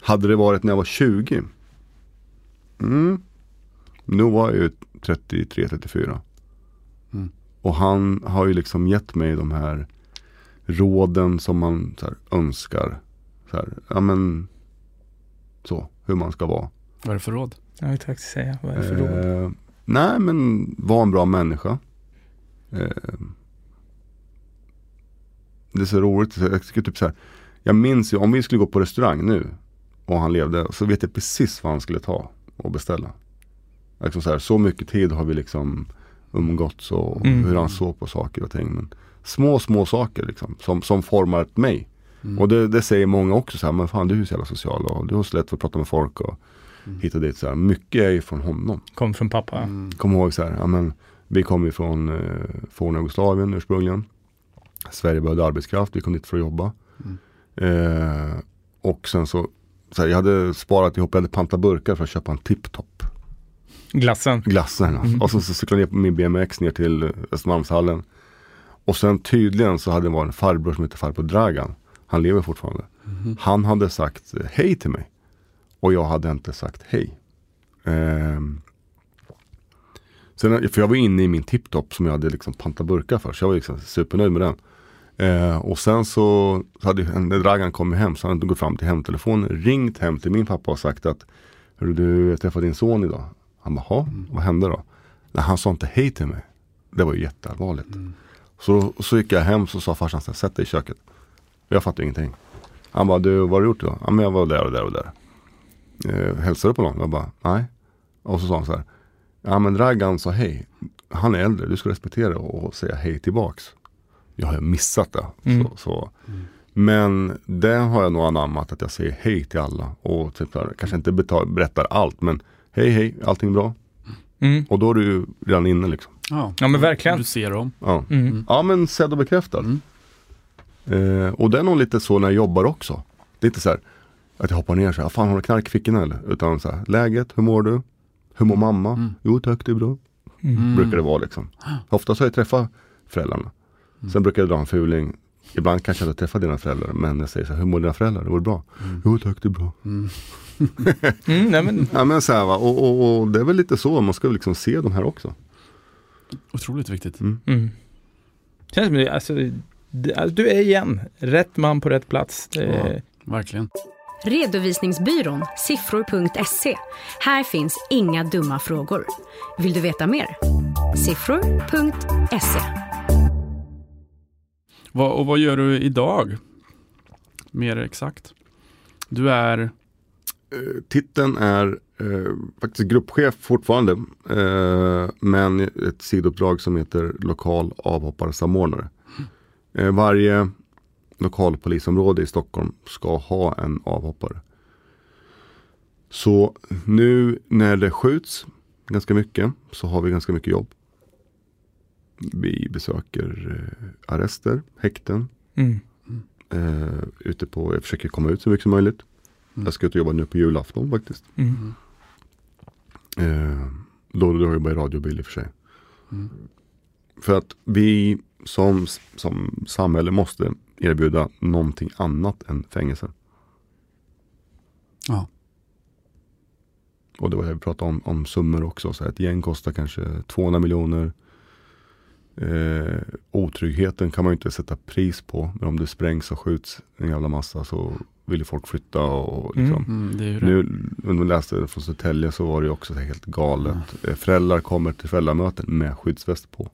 Hade det varit när jag var 20. Mm. Nu var jag ju 33-34. Mm. Och han har ju liksom gett mig de här råden som man så här, önskar. Så här, ja men så, hur man ska vara. Vad är det för råd? Jag vet faktiskt säga. Vad är det för råd? Eh, nej men var en bra människa. Eh, det är så roligt. Jag tycker typ så här. Jag minns ju om vi skulle gå på restaurang nu. Och han levde. Så vet jag precis vad han skulle ta och beställa. Liksom så, här, så mycket tid har vi liksom umgåtts och Mm. hur han såg på saker och ting. Men små, små saker liksom. Som, som format mig. Mm. Och det, det säger många också så här. Men fan du är ju så jävla social. Och du har så lätt för att prata med folk. Och Mm. hit och dit. Så här. Mycket är ju från honom. Kom från pappa. Mm. Kom ihåg så här, ja men vi kom ju från eh, forna Jugoslavien ursprungligen. Sverige behövde arbetskraft, vi kom dit för att jobba. Mm. Eh, och sen så, så här, jag hade sparat ihop, jag hade pantat burkar för att köpa en tipptopp. Glassen. Glassarna. Mm. Och så, så cyklade jag på min BMX ner till Östermalmshallen. Och sen tydligen så hade det varit en farbror som hette farbror Dragan. Han lever fortfarande. Mhm. Han hade sagt eh, hej till mig. Och jag hade inte sagt hej. Ehm. Sen, för jag var inne i min tipptopp som jag hade liksom pantat burkar för. Så jag var liksom supernöjd med den. Eh, och sen så, så hade när Dragan kommit hem så hade han gått fram till hemtelefonen, ringt hem till min pappa och sagt att Hörru du, jag träffade din son idag. Han bara, "Jaha, vad hände då? Nej, han sa inte hej till mig. Det var ju jätteallvarligt. Mm. Så, så gick jag hem så sa farsan sätt dig i köket. Jag fattade ingenting. Han bara, du vad har du gjort då? Ja men jag var där och där och där. Eh, hälsade du på någon? Jag bara, nej. Och så sa han så här. Ja men Dragan sa hej. Han är äldre, du ska respektera och säga hej tillbaks. Jag har missat det. Mm. Så, så. Men det har jag nog anammat att jag säger hej till alla. Och typ där, kanske inte betal, berättar allt men hej hej, allting bra? Mm. Och då är du ju redan inne liksom. Ja, Ja men verkligen. Du ser dem. Ja, Mm. ja men sedd och bekräftad. Mm. Eh, och det är nog lite så när jag jobbar också. Det är inte så här att jag hoppar ner så här, fan har du knark i fickorna eller? Utan så här, läget, hur mår du? Hur mår mamma? Mm. Jo tack det är bra. Mm. Brukar det vara liksom. Oftast har jag träffat föräldrarna. Sen brukar jag dra en fuling. Ibland kanske jag inte träffar dina föräldrar. Men jag säger så här, hur mår dina föräldrar? Det går bra? Jo tack det är bra. Mm. Mm, nej, men, Ja men så här va. Och, och, och det är väl lite så. Man ska liksom se de här också. Otroligt viktigt. Mm. mm. Känns som det, det, alltså, du är igen rätt man på rätt plats. Ja. Verkligen. Redovisningsbyrån siffror.se. Här finns inga dumma frågor. Vill du veta mer? Siffror.se. Vad, och vad gör du idag? Mer exakt. Du är... Eh, titeln är eh, faktiskt gruppchef fortfarande. Eh, men ett sidouppdrag som heter lokal avhopparsamordnare. Eh, varje lokalpolisområde i Stockholm ska ha en avhoppare. Så nu när det skjuts ganska mycket så har vi ganska mycket jobb. Vi besöker eh, arrester, häkten, mm. eh, ute på, jag försöker komma ut så mycket som möjligt. Mm. Jag ska ut och jobba nu på julafton faktiskt. Mm. Eh, då, då jobbar jag i radiobil i och för sig. Mm. För att vi som, som samhälle måste erbjuda någonting annat än fängelse. Ja. Och det var det vi pratade om, om summor också. Så ett gäng kostar kanske 200 miljoner. Eh, otryggheten kan man ju inte sätta pris på. Men om det sprängs och skjuts en jävla massa så vill ju folk flytta. Och liksom. Mm, är ju det. Nu, när man läste från Södertälje så var det ju också helt galet. Eh, Föräldrar kommer till föräldramöten med skyddsväst på.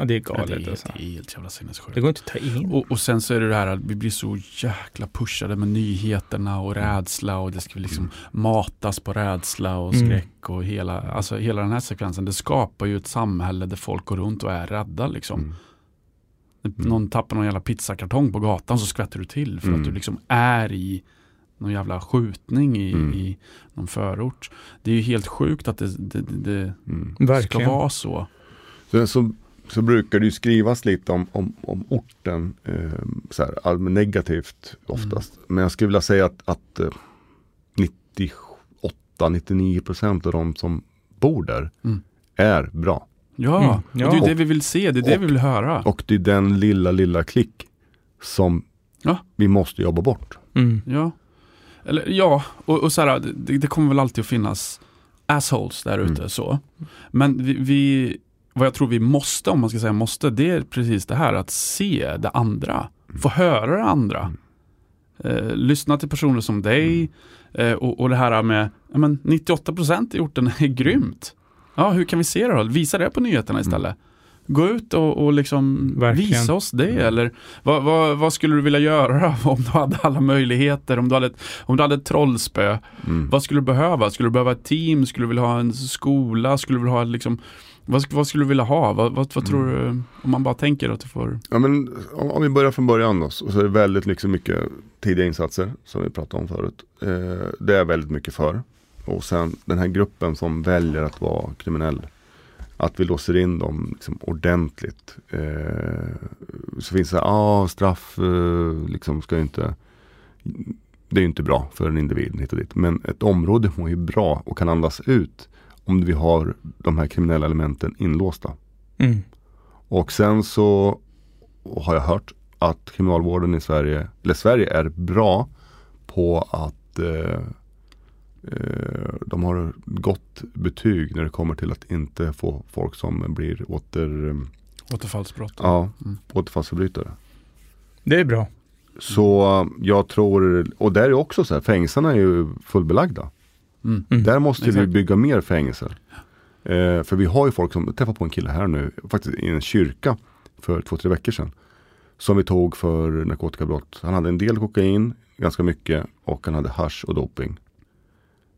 Ja, det är Ja, galet det, är, alltså. det är helt jävla sinnessjukt. Det går inte att ta in. Och, och sen så är det det här att vi blir så jäkla pushade med nyheterna och rädsla och det ska liksom matas på rädsla och Mm. skräck och hela, alltså hela den här sekvensen. Det skapar ju ett samhälle där folk går runt och är rädda liksom. Mm. När Någon tappar någon jävla pizzakartong på gatan så skvätter du till för Mm. att du liksom är i någon jävla skjutning i, Mm. i någon förort. Det är ju helt sjukt att det, det, det, Mm. det ska vara så. Så, så brukar det ju skrivas lite om, om, om orten, eh, så här, negativt oftast. Men jag skulle vilja säga att, att eh, 98-99% av de som bor där Mm. är bra. Ja, Mm. och det är Ja. det vi vill se, det är det Och- vi vill höra. Och det är den lilla, lilla klick som Ja. vi måste jobba bort. Mm. Ja, Eller, ja och, och så här, det, det kommer väl alltid att finnas assholes där ute. Mm. så. Men vi, vi, vad jag tror vi måste, om man ska säga måste, det är precis det här att se det andra. Få höra det andra. Eh, lyssna till personer som dig. Eh, och, och det här med, men 98% i orten är grymt. Ja, hur kan vi se det då? Visa det på nyheterna istället. Gå ut och, och liksom Verkligen. visa oss det. Eller vad, vad, vad skulle du vilja göra om du hade alla möjligheter? Om du hade ett, om du hade ett trollspö. Mm. Vad skulle du behöva? Skulle du behöva ett team? Skulle du vilja ha en skola? Skulle du vilja ha liksom vad, vad skulle du vilja ha? Vad, vad, vad tror du? Om man bara tänker att du får Ja, men, om, om vi börjar från början då, så, så är det väldigt liksom mycket tidiga insatser som vi pratade om förut. Eh, det är väldigt mycket för. Och sen den här gruppen som väljer att vara kriminell. Att vi låser in dem liksom ordentligt. Eh, så finns det, ja ah, straff eh, liksom ska inte Det är ju inte bra för en individ hit och dit. Men ett område mår ju bra och kan andas ut om vi har de här kriminella elementen inlåsta. Mm. Och sen så har jag hört att kriminalvården i Sverige, eller Sverige är bra på att eh, eh, de har gott betyg när det kommer till att inte få folk som blir åter, återfallsbrott. ja, Mm. återfallsförbrytare. Det är bra. Så jag tror, och där är också så här, fängelserna är ju fullbelagda. Mm. Där måste vi Exakt. bygga mer fängelser. Eh, för vi har ju folk som, jag träffade på en kille här nu, faktiskt i en kyrka för två, tre veckor sedan. Som vi tog för narkotikabrott. Han hade en del kokain, ganska mycket. Och han hade hash och doping.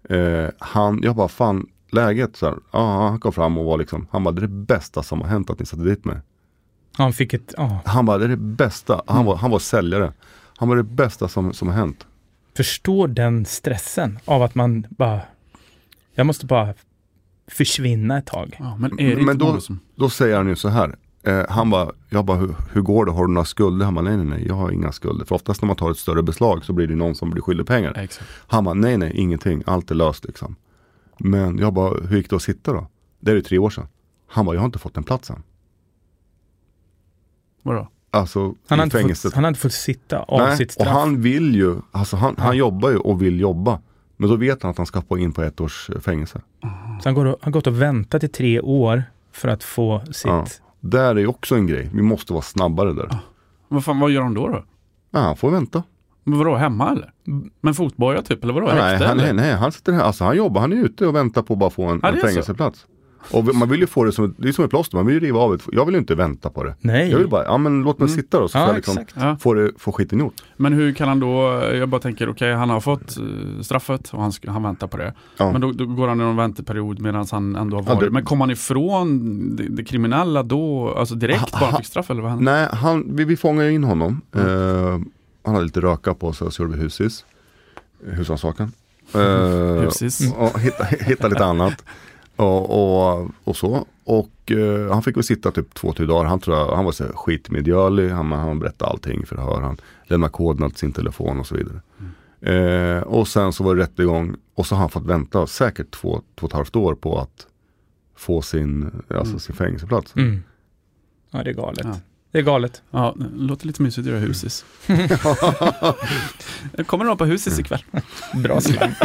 Eh, han, jag bara fan läget så här. Ja, han kom fram och var liksom, han bara det är det bästa som har hänt att ni satte dit mig. Han fick ett, ja, Han bara det är det bästa, han var, han var säljare. Han var det bästa som, som har hänt. Förstår den stressen av att man bara, jag måste bara försvinna ett tag. Ja, men är det Men då- som... Då säger han ju så här. Eh, han bara, jag bara, hur, hur går det? Har du några skulder? Han bara, nej nej nej, jag har inga skulder. För oftast när man tar ett större beslag så blir det någon som blir skyldig pengar. Exakt. Han bara, nej nej, ingenting, allt är löst liksom. Men jag bara, hur gick det att sitta då? Det är ju tre år sedan. Han bara, jag har inte fått en plats än. Vadå? Alltså Han har, fängelset. fått, han har inte fått sitta av nej, sitt och straff. han vill ju, alltså han, han Ja. jobbar ju och vill jobba. Men då vet han att han ska på in på ett års eh, fängelse. Så han går och, har gått och väntat i tre år för att få sitt... Ja. Där är ju också en grej, vi måste vara snabbare där. Vad fan, vad gör han då då? Ja, han får vänta. Men vadå, hemma eller? Med fotboja typ, eller vadå? Nej, Häkte, han, eller? nej, han sitter här, alltså han jobbar, han är ute och väntar på att bara få en, Ja, en så. Och man vill ju få det som, det är som ett plåster, man vill ju riva av ett, jag vill ju inte vänta på det. Nej. Jag vill bara, ja men låt mig Mm. sitta då så får ja, jag liksom. Ja. få, det, få skiten gjort. Men hur kan han då, jag bara tänker okej han har fått eh, straffet och han, han väntar på det. Ja. Men då, då går han i någon vänteperiod medan han ändå har Ja, varit. det- Men kom han ifrån det, det kriminella då, alltså direkt bara han ha- fick straff eller vad hände? Nej, han, vi, vi fångade in honom. Eh, han hade lite röka på sig och så gjorde vi husis. Husrannsakan. Uh, Husis. och hitta, hitta lite annat. Och, och, och så. Och eh, han fick väl sitta typ två, tre dagar. Han, tror jag, han var så skitmedgörlig. Han, han berättade allting för förhör. Han lämnade koderna till sin telefon och så vidare. Eh, och sen så var det rättegång. Och så har han fått vänta säkert två, två och ett halvt år på att få sin, alltså Mm. sin fängelseplats. Mm. Ja, det är galet. Ja. Det är galet. Ja, det låter lite mysigt att göra husis. Kommer någon på husis ikväll? Bra slang.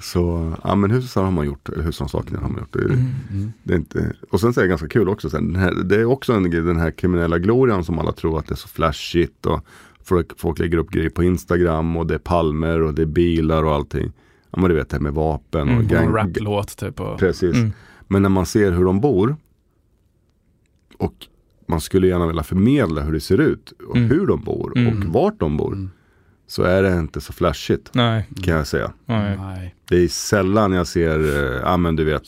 Så, ja men husrannsakan har man gjort, husrannsakningar har man gjort. Det, Mm. det är inte, och sen så är det ganska kul också, sen, här, det är också en den här kriminella glorian som alla tror att det är så flashigt och folk, folk lägger upp grejer på Instagram och det är palmer och det är bilar och allting. Ja men du vet det här med vapen och Mm, Gang, raplåt typ. Och, Precis. Mm. Men när man ser hur de bor och man skulle gärna vilja förmedla hur det ser ut och Mm. hur de bor Mm. och vart de bor. Så är det inte så flashigt Nej. kan jag säga. Nej. Det är sällan jag ser, eh, ja men du vet.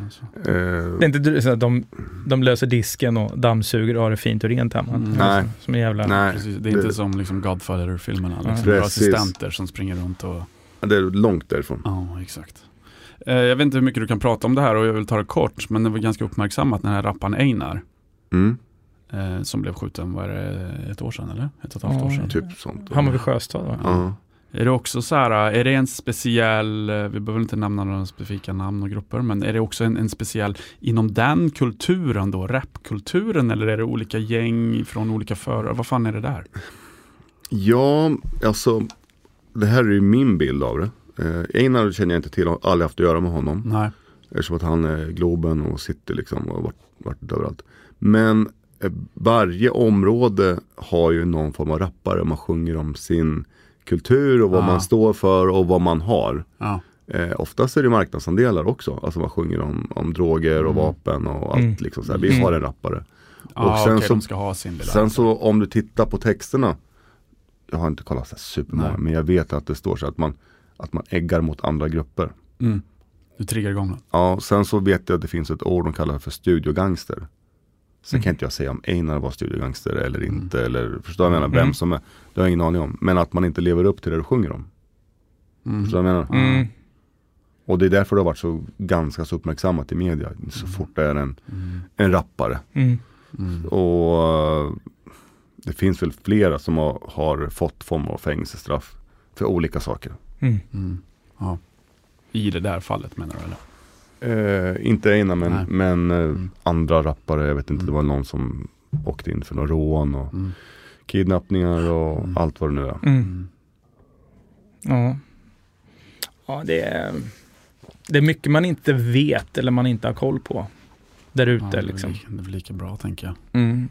alltså. Eh, Det är inte så att de, de löser disken och dammsuger och har det fint och rent hemma. Mm. Nej. Som jävla... nej, Precis, det är inte som liksom Godfather-filmerna. Liksom. Ja. Det assistenter som springer runt och... det är långt därifrån. Ja, exakt. Eh, jag vet inte hur mycket du kan prata om det här och jag vill ta det kort. Men det var ganska uppmärksammat den här rapparen Einar. Mm, Eh, som blev skjuten, var det ett år sedan eller? Ett och ett halvt år sedan. typ sånt. Hammarby Sjöstad va? Ja. Är det också så här, är det en speciell, eh, vi behöver inte nämna några specifika namn och grupper, men är det också en, en speciell inom den kulturen då, rapkulturen eller är det olika gäng från olika förare? Vad fan är det där? ja, alltså det här är ju min bild av det. Eh, Einar känner jag inte till, har aldrig haft att göra med honom. Nej. Eftersom att han är Globen och sitter liksom och har varit, varit överallt. Men eh, varje område har ju någon form av rappare. Man sjunger om sin kultur och vad Ah. man står för och vad man har. Ja. Eh, oftast är det marknadsandelar också. Alltså man sjunger om, om droger och Mm. vapen och allt. Mm. Liksom så här. Vi Mm. har en rappare. Ja, sen okej, så- ska ha sin lilla... Sen så om du tittar på texterna. Jag har inte kollat så supermånga. Nej. Men jag vet att det står så att man, att man äggar mot andra grupper. Mm. Du triggar igång något. Ja, sen så vet jag att det finns ett ord de kallar för studiogangster. Sen Mm. kan inte jag säga om Einar var studiogangster eller Mm. inte. Eller förstår jag menar? Mm. Vem som är. Det har jag ingen aning om. Men att man inte lever upp till det du sjunger om. Mm. Förstår du vad jag menar? Mm. Och det är därför det har varit så ganska så uppmärksammat i media. Så fort det är en, Mm. en rappare. Mm. Mm. Och eh, det finns väl flera som har, har fått form av fängelsestraff för olika saker. Mm. Mm. Ja. I det där fallet menar du eller? Eh, inte Einar men, Nej. men eh, Mm. andra rappare. Jag vet inte, Mm. det var någon som åkte in för några rån och Mm. kidnappningar och Mm. allt vad det nu är. Mm. Mm. Ja. Ja, det är, det är mycket man inte vet eller man inte har koll på. Där Ja, ute det, är liksom. lika, det är väl lika bra tänker jag. Mm.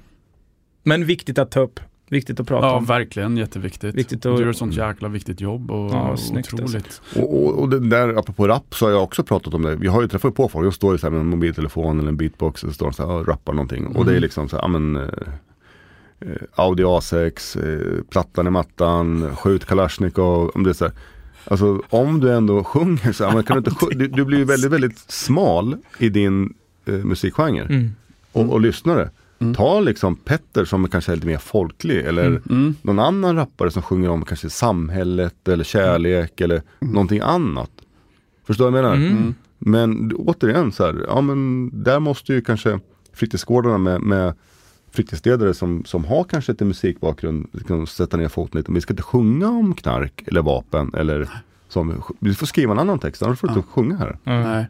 Men viktigt att ta upp. Viktigt att prata Ja, om. verkligen jätteviktigt. Viktigt Du att- gör ett sånt jäkla viktigt jobb och Ja, snyggt alltså. otroligt. Och, och, och det där, apropå rap så har jag också pratat om det. Vi har ju träffat på folk, jag står ju så här med en mobiltelefon eller en beatbox och står de så här och rappar någonting. Och det är Mm. liksom så här, ja men eh, eh, Audi A6, eh, plattan i mattan, skjut Kalashnikov. Om det är så här. Alltså om du ändå sjunger så här, men kan du, inte, sj- du, du blir ju väldigt, väldigt smal i din eh, musikgenre Mm. och, och lyssnare. Mm. Ta liksom Petter som kanske är lite mer folklig eller Mm. Mm. någon annan rappare som sjunger om kanske samhället eller kärlek eller någonting annat. Förstår du vad jag menar? Mm. Mm. Men återigen så här, ja men där måste ju kanske fritidsgårdarna med, med fritidsledare som, som har kanske lite musikbakgrund liksom sätta ner foten lite. Vi ska inte sjunga om knark eller vapen eller som, vi får skriva en annan text, annars får du inte sjunga här. Ja. Nej.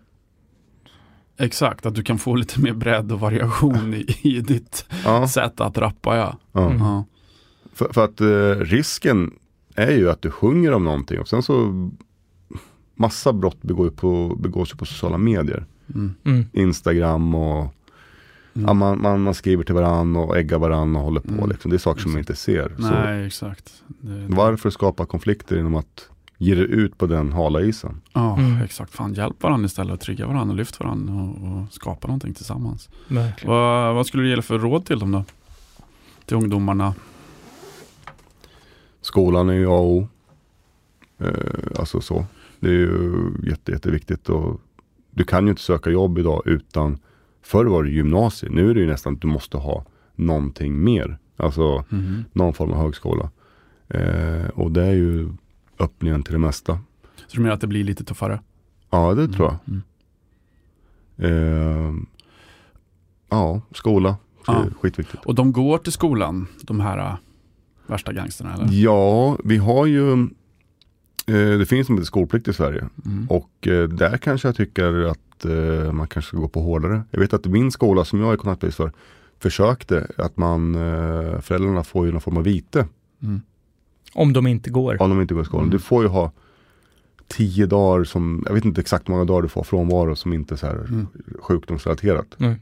Exakt, att du kan få lite mer bredd och variation i, i ditt Ja, sätt att rappa ja. ja. Mm. ja. För, för att eh, risken är ju att du sjunger om någonting och sen så massa brott begår ju på, begås ju på sociala medier. Mm. Mm. Instagram och Mm. ja, man, man, man skriver till varandra och äggar varandra och håller på. Mm. Liksom. Det är saker som man inte ser. Så Nej, exakt. Det, varför skapa konflikter genom att ge det ut på den hala isen? Ja, Mm. exakt. Fan, hjälp varandra istället och trigga varandra och lyft varandra och, och skapa någonting tillsammans. Vad, vad skulle du ge för råd till dem då? Till ungdomarna? Skolan är ju A och O. Eh, alltså så. Det är ju jätte, jätteviktigt. Och du kan ju inte söka jobb idag utan Förr var det gymnasiet. Nu är det ju nästan att du måste ha någonting mer. Alltså Mhm. någon form av högskola. Eh, och det är ju öppningen till det mesta. Så du menar att det blir lite tuffare? Ja, det tror jag. Mm. Eh, ja, skola. Ja. skitviktigt. Och de går till skolan, de här äh, värsta gangsterna eller? Ja, vi har ju eh, Det finns inte skolplikt i Sverige. Mm. Och eh, där kanske jag tycker att eh, man kanske ska gå på hårdare. Jag vet att min skola som jag är kontaktbevis för försökte att man eh, föräldrarna får ju någon form av vite Mm. Om de inte går. om de inte går i skolan. Mm. Du får ju ha tio dagar som, jag vet inte exakt hur många dagar du får frånvaro som inte är så här Mm. sjukdomsrelaterat. Nej.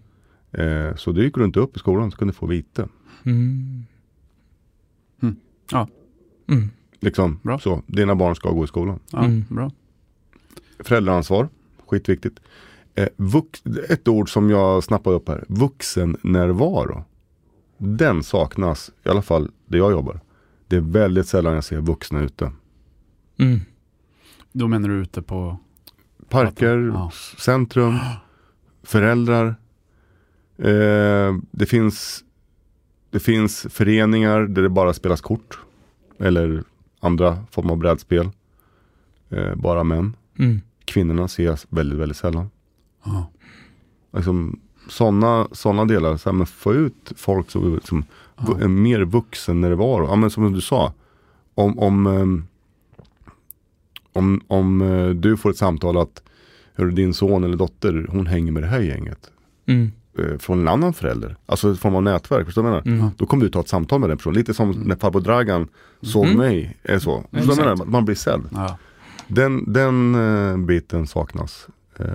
Eh, så dyker du inte upp i skolan så kan du få vite. Mm. Mm. Ja. Mm. Liksom, Bra. så. Dina barn ska gå i skolan. Ja, Mm. Bra. Föräldraansvar, skitviktigt. Eh, vux, ett ord som jag snappade upp här, vuxennärvaro. Den saknas, i alla fall där jag jobbar. Det är väldigt sällan jag ser vuxna ute. Mm. Då menar du ute på... Parker, Ja. centrum, föräldrar. Eh, det, finns, det finns föreningar där det bara spelas kort. Eller andra former av brädspel. Eh, bara män. Mm. Kvinnorna ses väldigt, väldigt sällan. Ja. liksom, sådana såna delar, så här, men få ut folk som, som Ja. en mer vuxen närvaro. Ja, men som du sa, om, om, ehm, om, om eh, du får ett samtal att hör din son eller dotter, hon hänger med det här gänget. Mm. Eh, från en annan förälder. Alltså i form av nätverk, förstår du vad jag menar? Mm. Då kommer du ta ett samtal med den personen. Lite som när farbror Dragan såg Mm. mig. Är så. Förstår du vad jag menar? Man blir sedd. Ja. Den, den eh, biten saknas. Eh,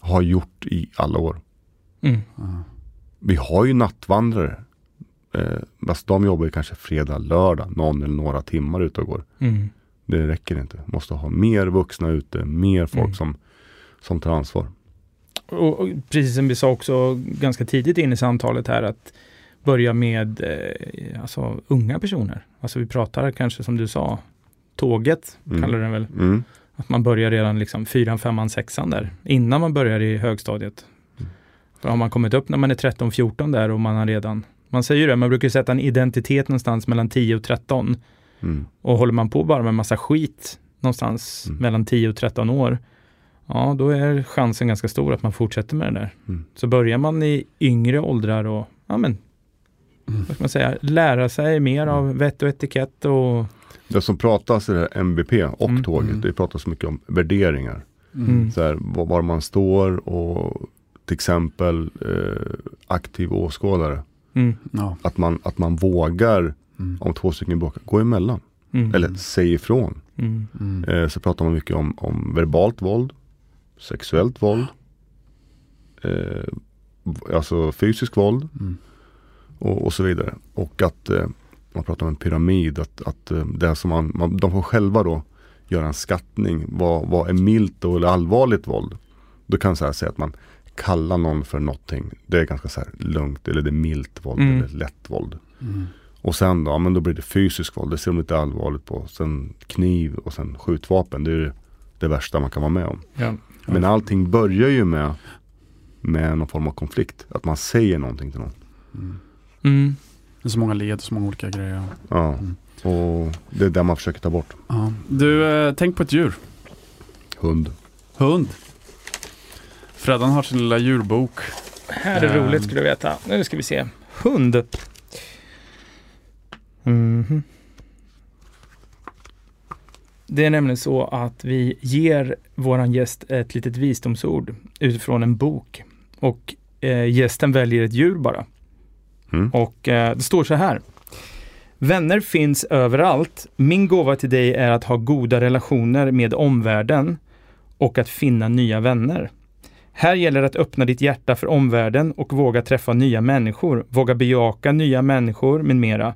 har gjort i alla år. Mm. Vi har ju nattvandrare. Eh, alltså de jobbar ju kanske fredag, lördag, någon eller några timmar ute och går. Mm. Det räcker inte. Måste ha mer vuxna ute, mer folk Mm. som, som tar ansvar. Och, och precis som vi sa också ganska tidigt in i samtalet här att börja med eh, alltså, unga personer. Alltså vi pratar kanske som du sa, tåget Mm. kallar den väl. Mm. Att man börjar redan liksom fyran, femman, sexan där. Innan man börjar i högstadiet. Mm. För har man kommit upp när man är 13, 14 där och man har redan man säger ju det, man brukar sätta en identitet någonstans mellan 10 och 13. Mm. Och håller man på bara med massa skit någonstans Mm. mellan 10 och 13 år, ja då är chansen ganska stor att man fortsätter med det där. Mm. Så börjar man i yngre åldrar och, ja men, Mm. vad ska man säga, lära sig mer av vett och etikett och Det som pratas i det här MBP och Mm. tåget, Mm. det pratas mycket om värderingar. Mm. Så här, var, var man står och till exempel eh, aktiv åskådare. Mm, Ja. Att man, att man vågar, Mm. om två stycken bråkar, gå emellan. mm, Eller säg ifrån. mm, Mm. Eh, så pratar man mycket om, om verbalt våld, sexuellt våld, eh, alltså fysisk våld Mm. och, och så vidare. Och att eh, man pratar om en pyramid, att, att eh, det som man, man, de får själva då göra en skattning. Vad, vad är milt och eller allvarligt våld? Då kan man så här säga att man kallar någon för någonting. Det är ganska så här lugnt eller det är milt våld Mm. eller lätt våld. Mm. Och sen då, ja, men då blir det fysisk våld. Det ser de lite allvarligt på. Sen kniv och sen skjutvapen. Det är det, det värsta man kan vara med om. Ja. Men allting börjar ju med, med någon form av konflikt. Att man säger någonting till någon. Mm. Mm. Det är så många led, så många olika grejer. Ja. Mm. Och det är det man försöker ta bort. Ja. Du, eh, tänk på ett djur. Hund. Hund. Freddan har sin lilla djurbok. Här är Ehm. roligt skulle du veta. Nu ska vi se. Hund. Mhm. Det är nämligen så att vi ger våran gäst ett litet visdomsord utifrån en bok. Och eh, gästen väljer ett djur bara. Mm. Och eh, det står så här. Vänner finns överallt. Min gåva till dig är att ha goda relationer med omvärlden och att finna nya vänner. Här gäller det att öppna ditt hjärta för omvärlden och våga träffa nya människor, våga bejaka nya människor med mera.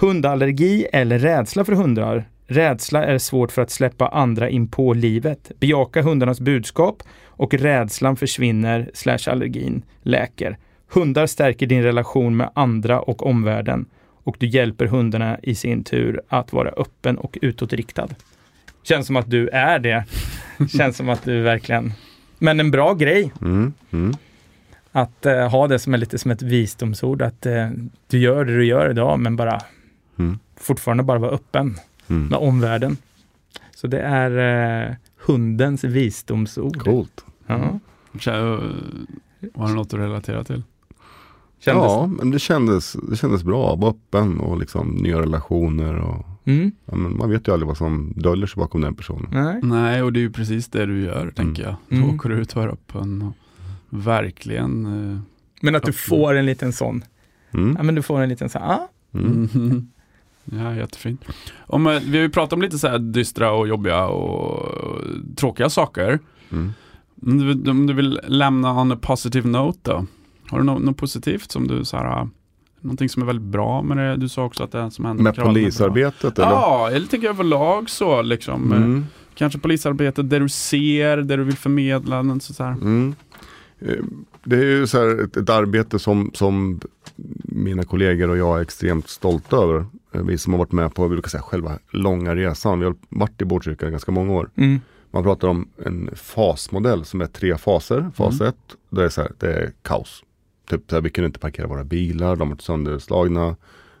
Hundallergi eller rädsla för hundar. Rädsla är svårt för att släppa andra in på livet. Bejaka hundarnas budskap och rädslan försvinner slash allergin läker. Hundar stärker din relation med andra och omvärlden och du hjälper hundarna i sin tur att vara öppen och utåtriktad. Känns som att du är det. Känns som att du verkligen... Men en bra grej Mm. Mm. att eh, ha det som är lite som ett visdomsord. Att eh, du gör det du gör idag, men bara Mm. fortfarande bara vara öppen Mm. med omvärlden. Så det är eh, hundens visdomsord. Coolt. Ja. Kä- eh, Har du något att relatera till? Kändes, Ja, men det kändes, det kändes bra. Vara öppen och liksom nya relationer. Och, mm, ja, men man vet ju aldrig vad som döljer sig bakom den personen. nej. Nej, och det är ju precis det du gör, tänker jag. Du Mm. åker ut och är öppen och verkligen eh, Men att du Absolut. får en liten sån. Mm. Ja, men du får en liten sån, ah, Mm. Mm. Ja, jättefint. Om, eh, vi har ju pratat om lite så här dystra och jobbiga och tråkiga saker. Mm. Om du, om du vill lämna on a positive note då? Har du något, något positivt som du så här, ah, någonting som är väldigt bra med det? Du sa också att det som händer Med bra. polisarbetet eller? Ja, eller tänker jag överlag så liksom. eh, Mm. Kanske polisarbetet, det du ser, det du vill förmedla. något Så här. Mm. Eh, Det är ju så här ett, ett arbete som, som mina kollegor och jag är extremt stolta över. Eh, Vi som har varit med på, vi brukar säga själva långa resan. Vi har varit i Botkyrka i ganska många år. mm, Man pratar om en fasmodell som är tre faser. Fas Mm. ett, det är, så här, det är kaos. Typ så här, vi kunde inte parkera våra bilar, de var sönderslagna,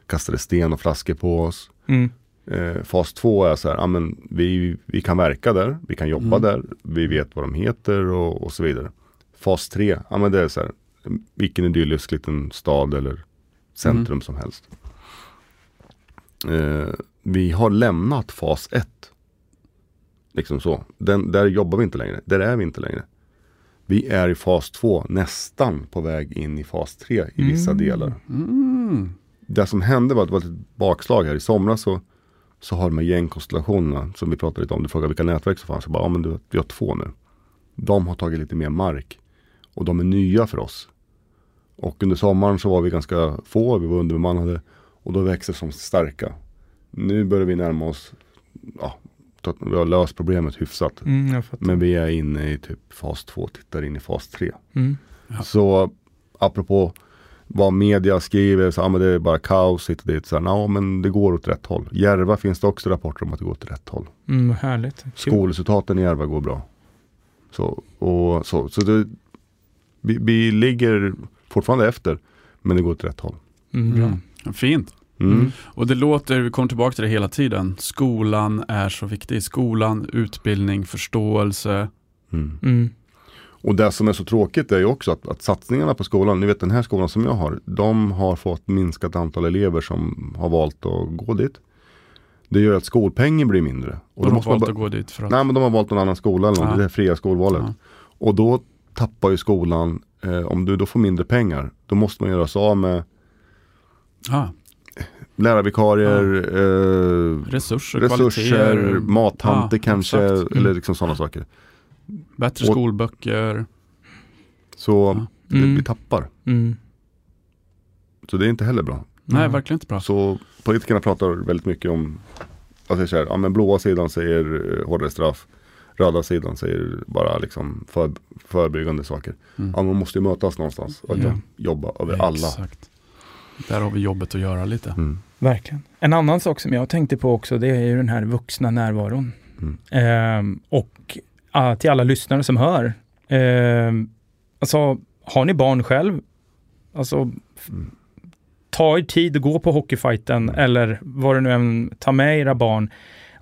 kastade sten och flaskor på oss. mm, Eh, fas två är så här, ja, men vi, vi kan verka där, vi kan jobba Mm. där, vi vet vad de heter och, och så vidare. Fas tre, ja men det är så här, vilken idyllisk liten stad eller centrum Mm. som helst. Eh, vi har lämnat fas ett. Liksom så. Den, där jobbar vi inte längre, där är vi inte längre. Vi är i fas två, nästan på väg in i fas tre i vissa Mm. delar Mm. det som hände var att det var ett bakslag här. I somras så, så har de här gängkonstellationerna som vi pratade lite om. Du frågade vilka nätverk som fanns. Jag bara, ja men du, vi har två nu. De har tagit lite mer mark. Och de är nya för oss. Och under sommaren så var vi ganska få, vi var underbemannade. Och då växer som starka. Nu börjar vi närma oss, ja, vi har löst problemet hyfsat. mm. Men vi är inne i typ fas två, tittar in i fas tre. Mm, Ja. Så apropå vad media skriver, så, ja, men det är bara kaos hit och dit. Så, här, ja, men det går åt rätt håll. Järva finns det också rapporter om att det går åt rätt håll. mm, vad härligt. Skolresultaten i Järva går bra. Så, och, så, så det, vi, vi ligger fortfarande efter, men det går åt rätt håll. Mm. Mm. Fint. Mm. Och det låter, vi kommer tillbaka till det hela tiden, skolan är så viktig. Skolan, utbildning, förståelse. Mm. Mm, Och det som är så tråkigt är ju också att, att satsningarna på skolan, ni vet den här skolan som jag har, de har fått minskat antal elever som har valt att gå dit. Det gör att skolpengen blir mindre. Och de har valt att gå dit för att... Nej men de har valt någon annan skola eller något, Ja. det är fria skolvalet. Ja. Och då tappar ju skolan, eh, om du då får mindre pengar, då måste man göra sig av med Ah, lärarvikarier, eh, resurser, resurser, mattanter Ja, kanske, exakt. eller liksom sådana saker. bättre Och- skolböcker. Så Ja. det, Mm. vi tappar. mm, Så det är inte heller bra. Nej, Mm. verkligen inte bra. Så politikerna pratar väldigt mycket om, alltså så här, ja men blåa sidan säger eh, hårdare straff. Röda sidan säger bara liksom för, förebyggande saker. Mm. Ja man måste ju mötas någonstans och Ja. jobba över alla. Exakt. Där har vi jobbet att göra lite. Mm. Verkligen. En annan sak som jag tänkte på också, det är ju den här vuxna närvaron. Mm. Ehm, och ah, till alla lyssnare som hör. Ehm, alltså, har ni barn själv? Alltså, Mm. ta er tid att gå på hockeyfighten eller vad det nu än, ta med era barn.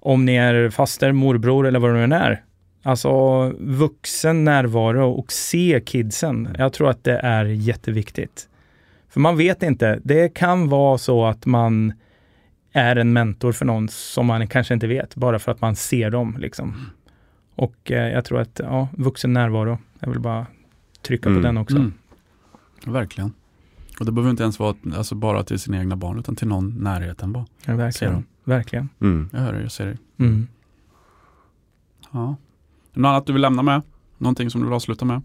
Om ni är faster, morbror eller vad det nu än är. Alltså vuxen närvaro och se kidsen. Jag tror att det är jätteviktigt. För man vet inte. Det kan vara så att man är en mentor för någon som man kanske inte vet, bara för att man ser dem. Liksom. Och eh, jag tror att ja, vuxen närvaro, jag vill bara trycka Mm. på den också. Mm. Verkligen. Och det behöver inte ens vara alltså bara till sina egna barn utan till någon närheten bara. Ja, verkligen. dem. verkligen. Mm. Jag hör dig, jag ser dig. Mm. Ja. Något annat du vill lämna med? Någonting som du vill avsluta med?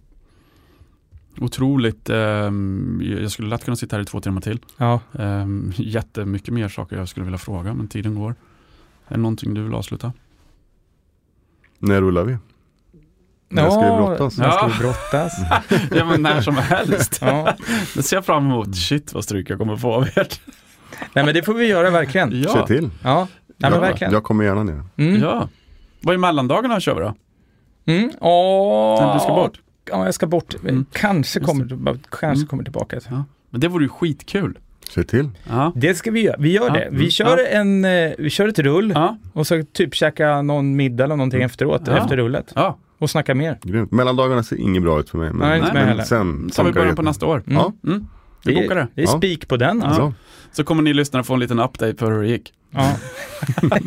Otroligt, ehm, jag skulle lätt kunna sitta här i två timmar till. Ja. Um, jättemycket mer saker jag skulle vilja fråga men tiden går. Är det någonting du vill avsluta? När rullar vi? När ska vi brottas? När ska vi brottas? ja men när som helst. ja. Det ser jag fram emot. Shit vad stryk jag kommer få av er. Nej men det får vi göra verkligen. Se Ja. till. Ja, Nej, men jag, verkligen. jag kommer gärna ner. Mm. ja. Vad är mellandagarna kör vi då? Mm. Åh. Nej, du ska bort. Ja, jag ska bort. Mm. Kanske, kommer, kanske Mm. kommer tillbaka. Men det vore ju skitkul. Se till. Ja. Det ska vi göra. Vi gör Ja. det. Vi Mm. kör, Ja. en, eh, vi kör ett rull Ja. och så typ käka någon middag eller någonting efteråt, Ja. efter rullet. ja. Och snacka mer. Grymt. Mellandagarna ser inget bra ut för mig. Men, Nej, men heller. sen Så har vi början på nästa år. Mm. Ja. Mm. Vi bokar det. Det är Ja. spik på den. Alltså. Ja. Så kommer ni lyssnare få en liten update på hur det gick. Ja.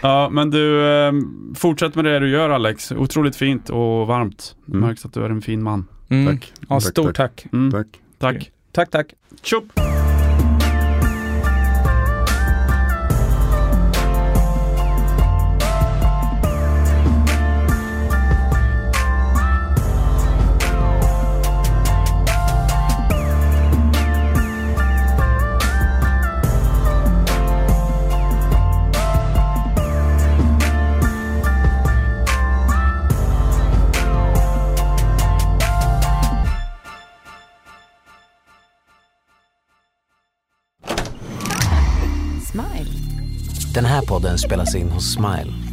Ja, men du, eh, fortsätt med det du gör Alex. Otroligt fint och varmt. Det Mm. märks att du är en fin man. Mm. Tack. Ja, Tack, stort tack. tack. Mm. Tack. Tack. Tack, tack. Tjopp! Den här podden spelas in hos Smile.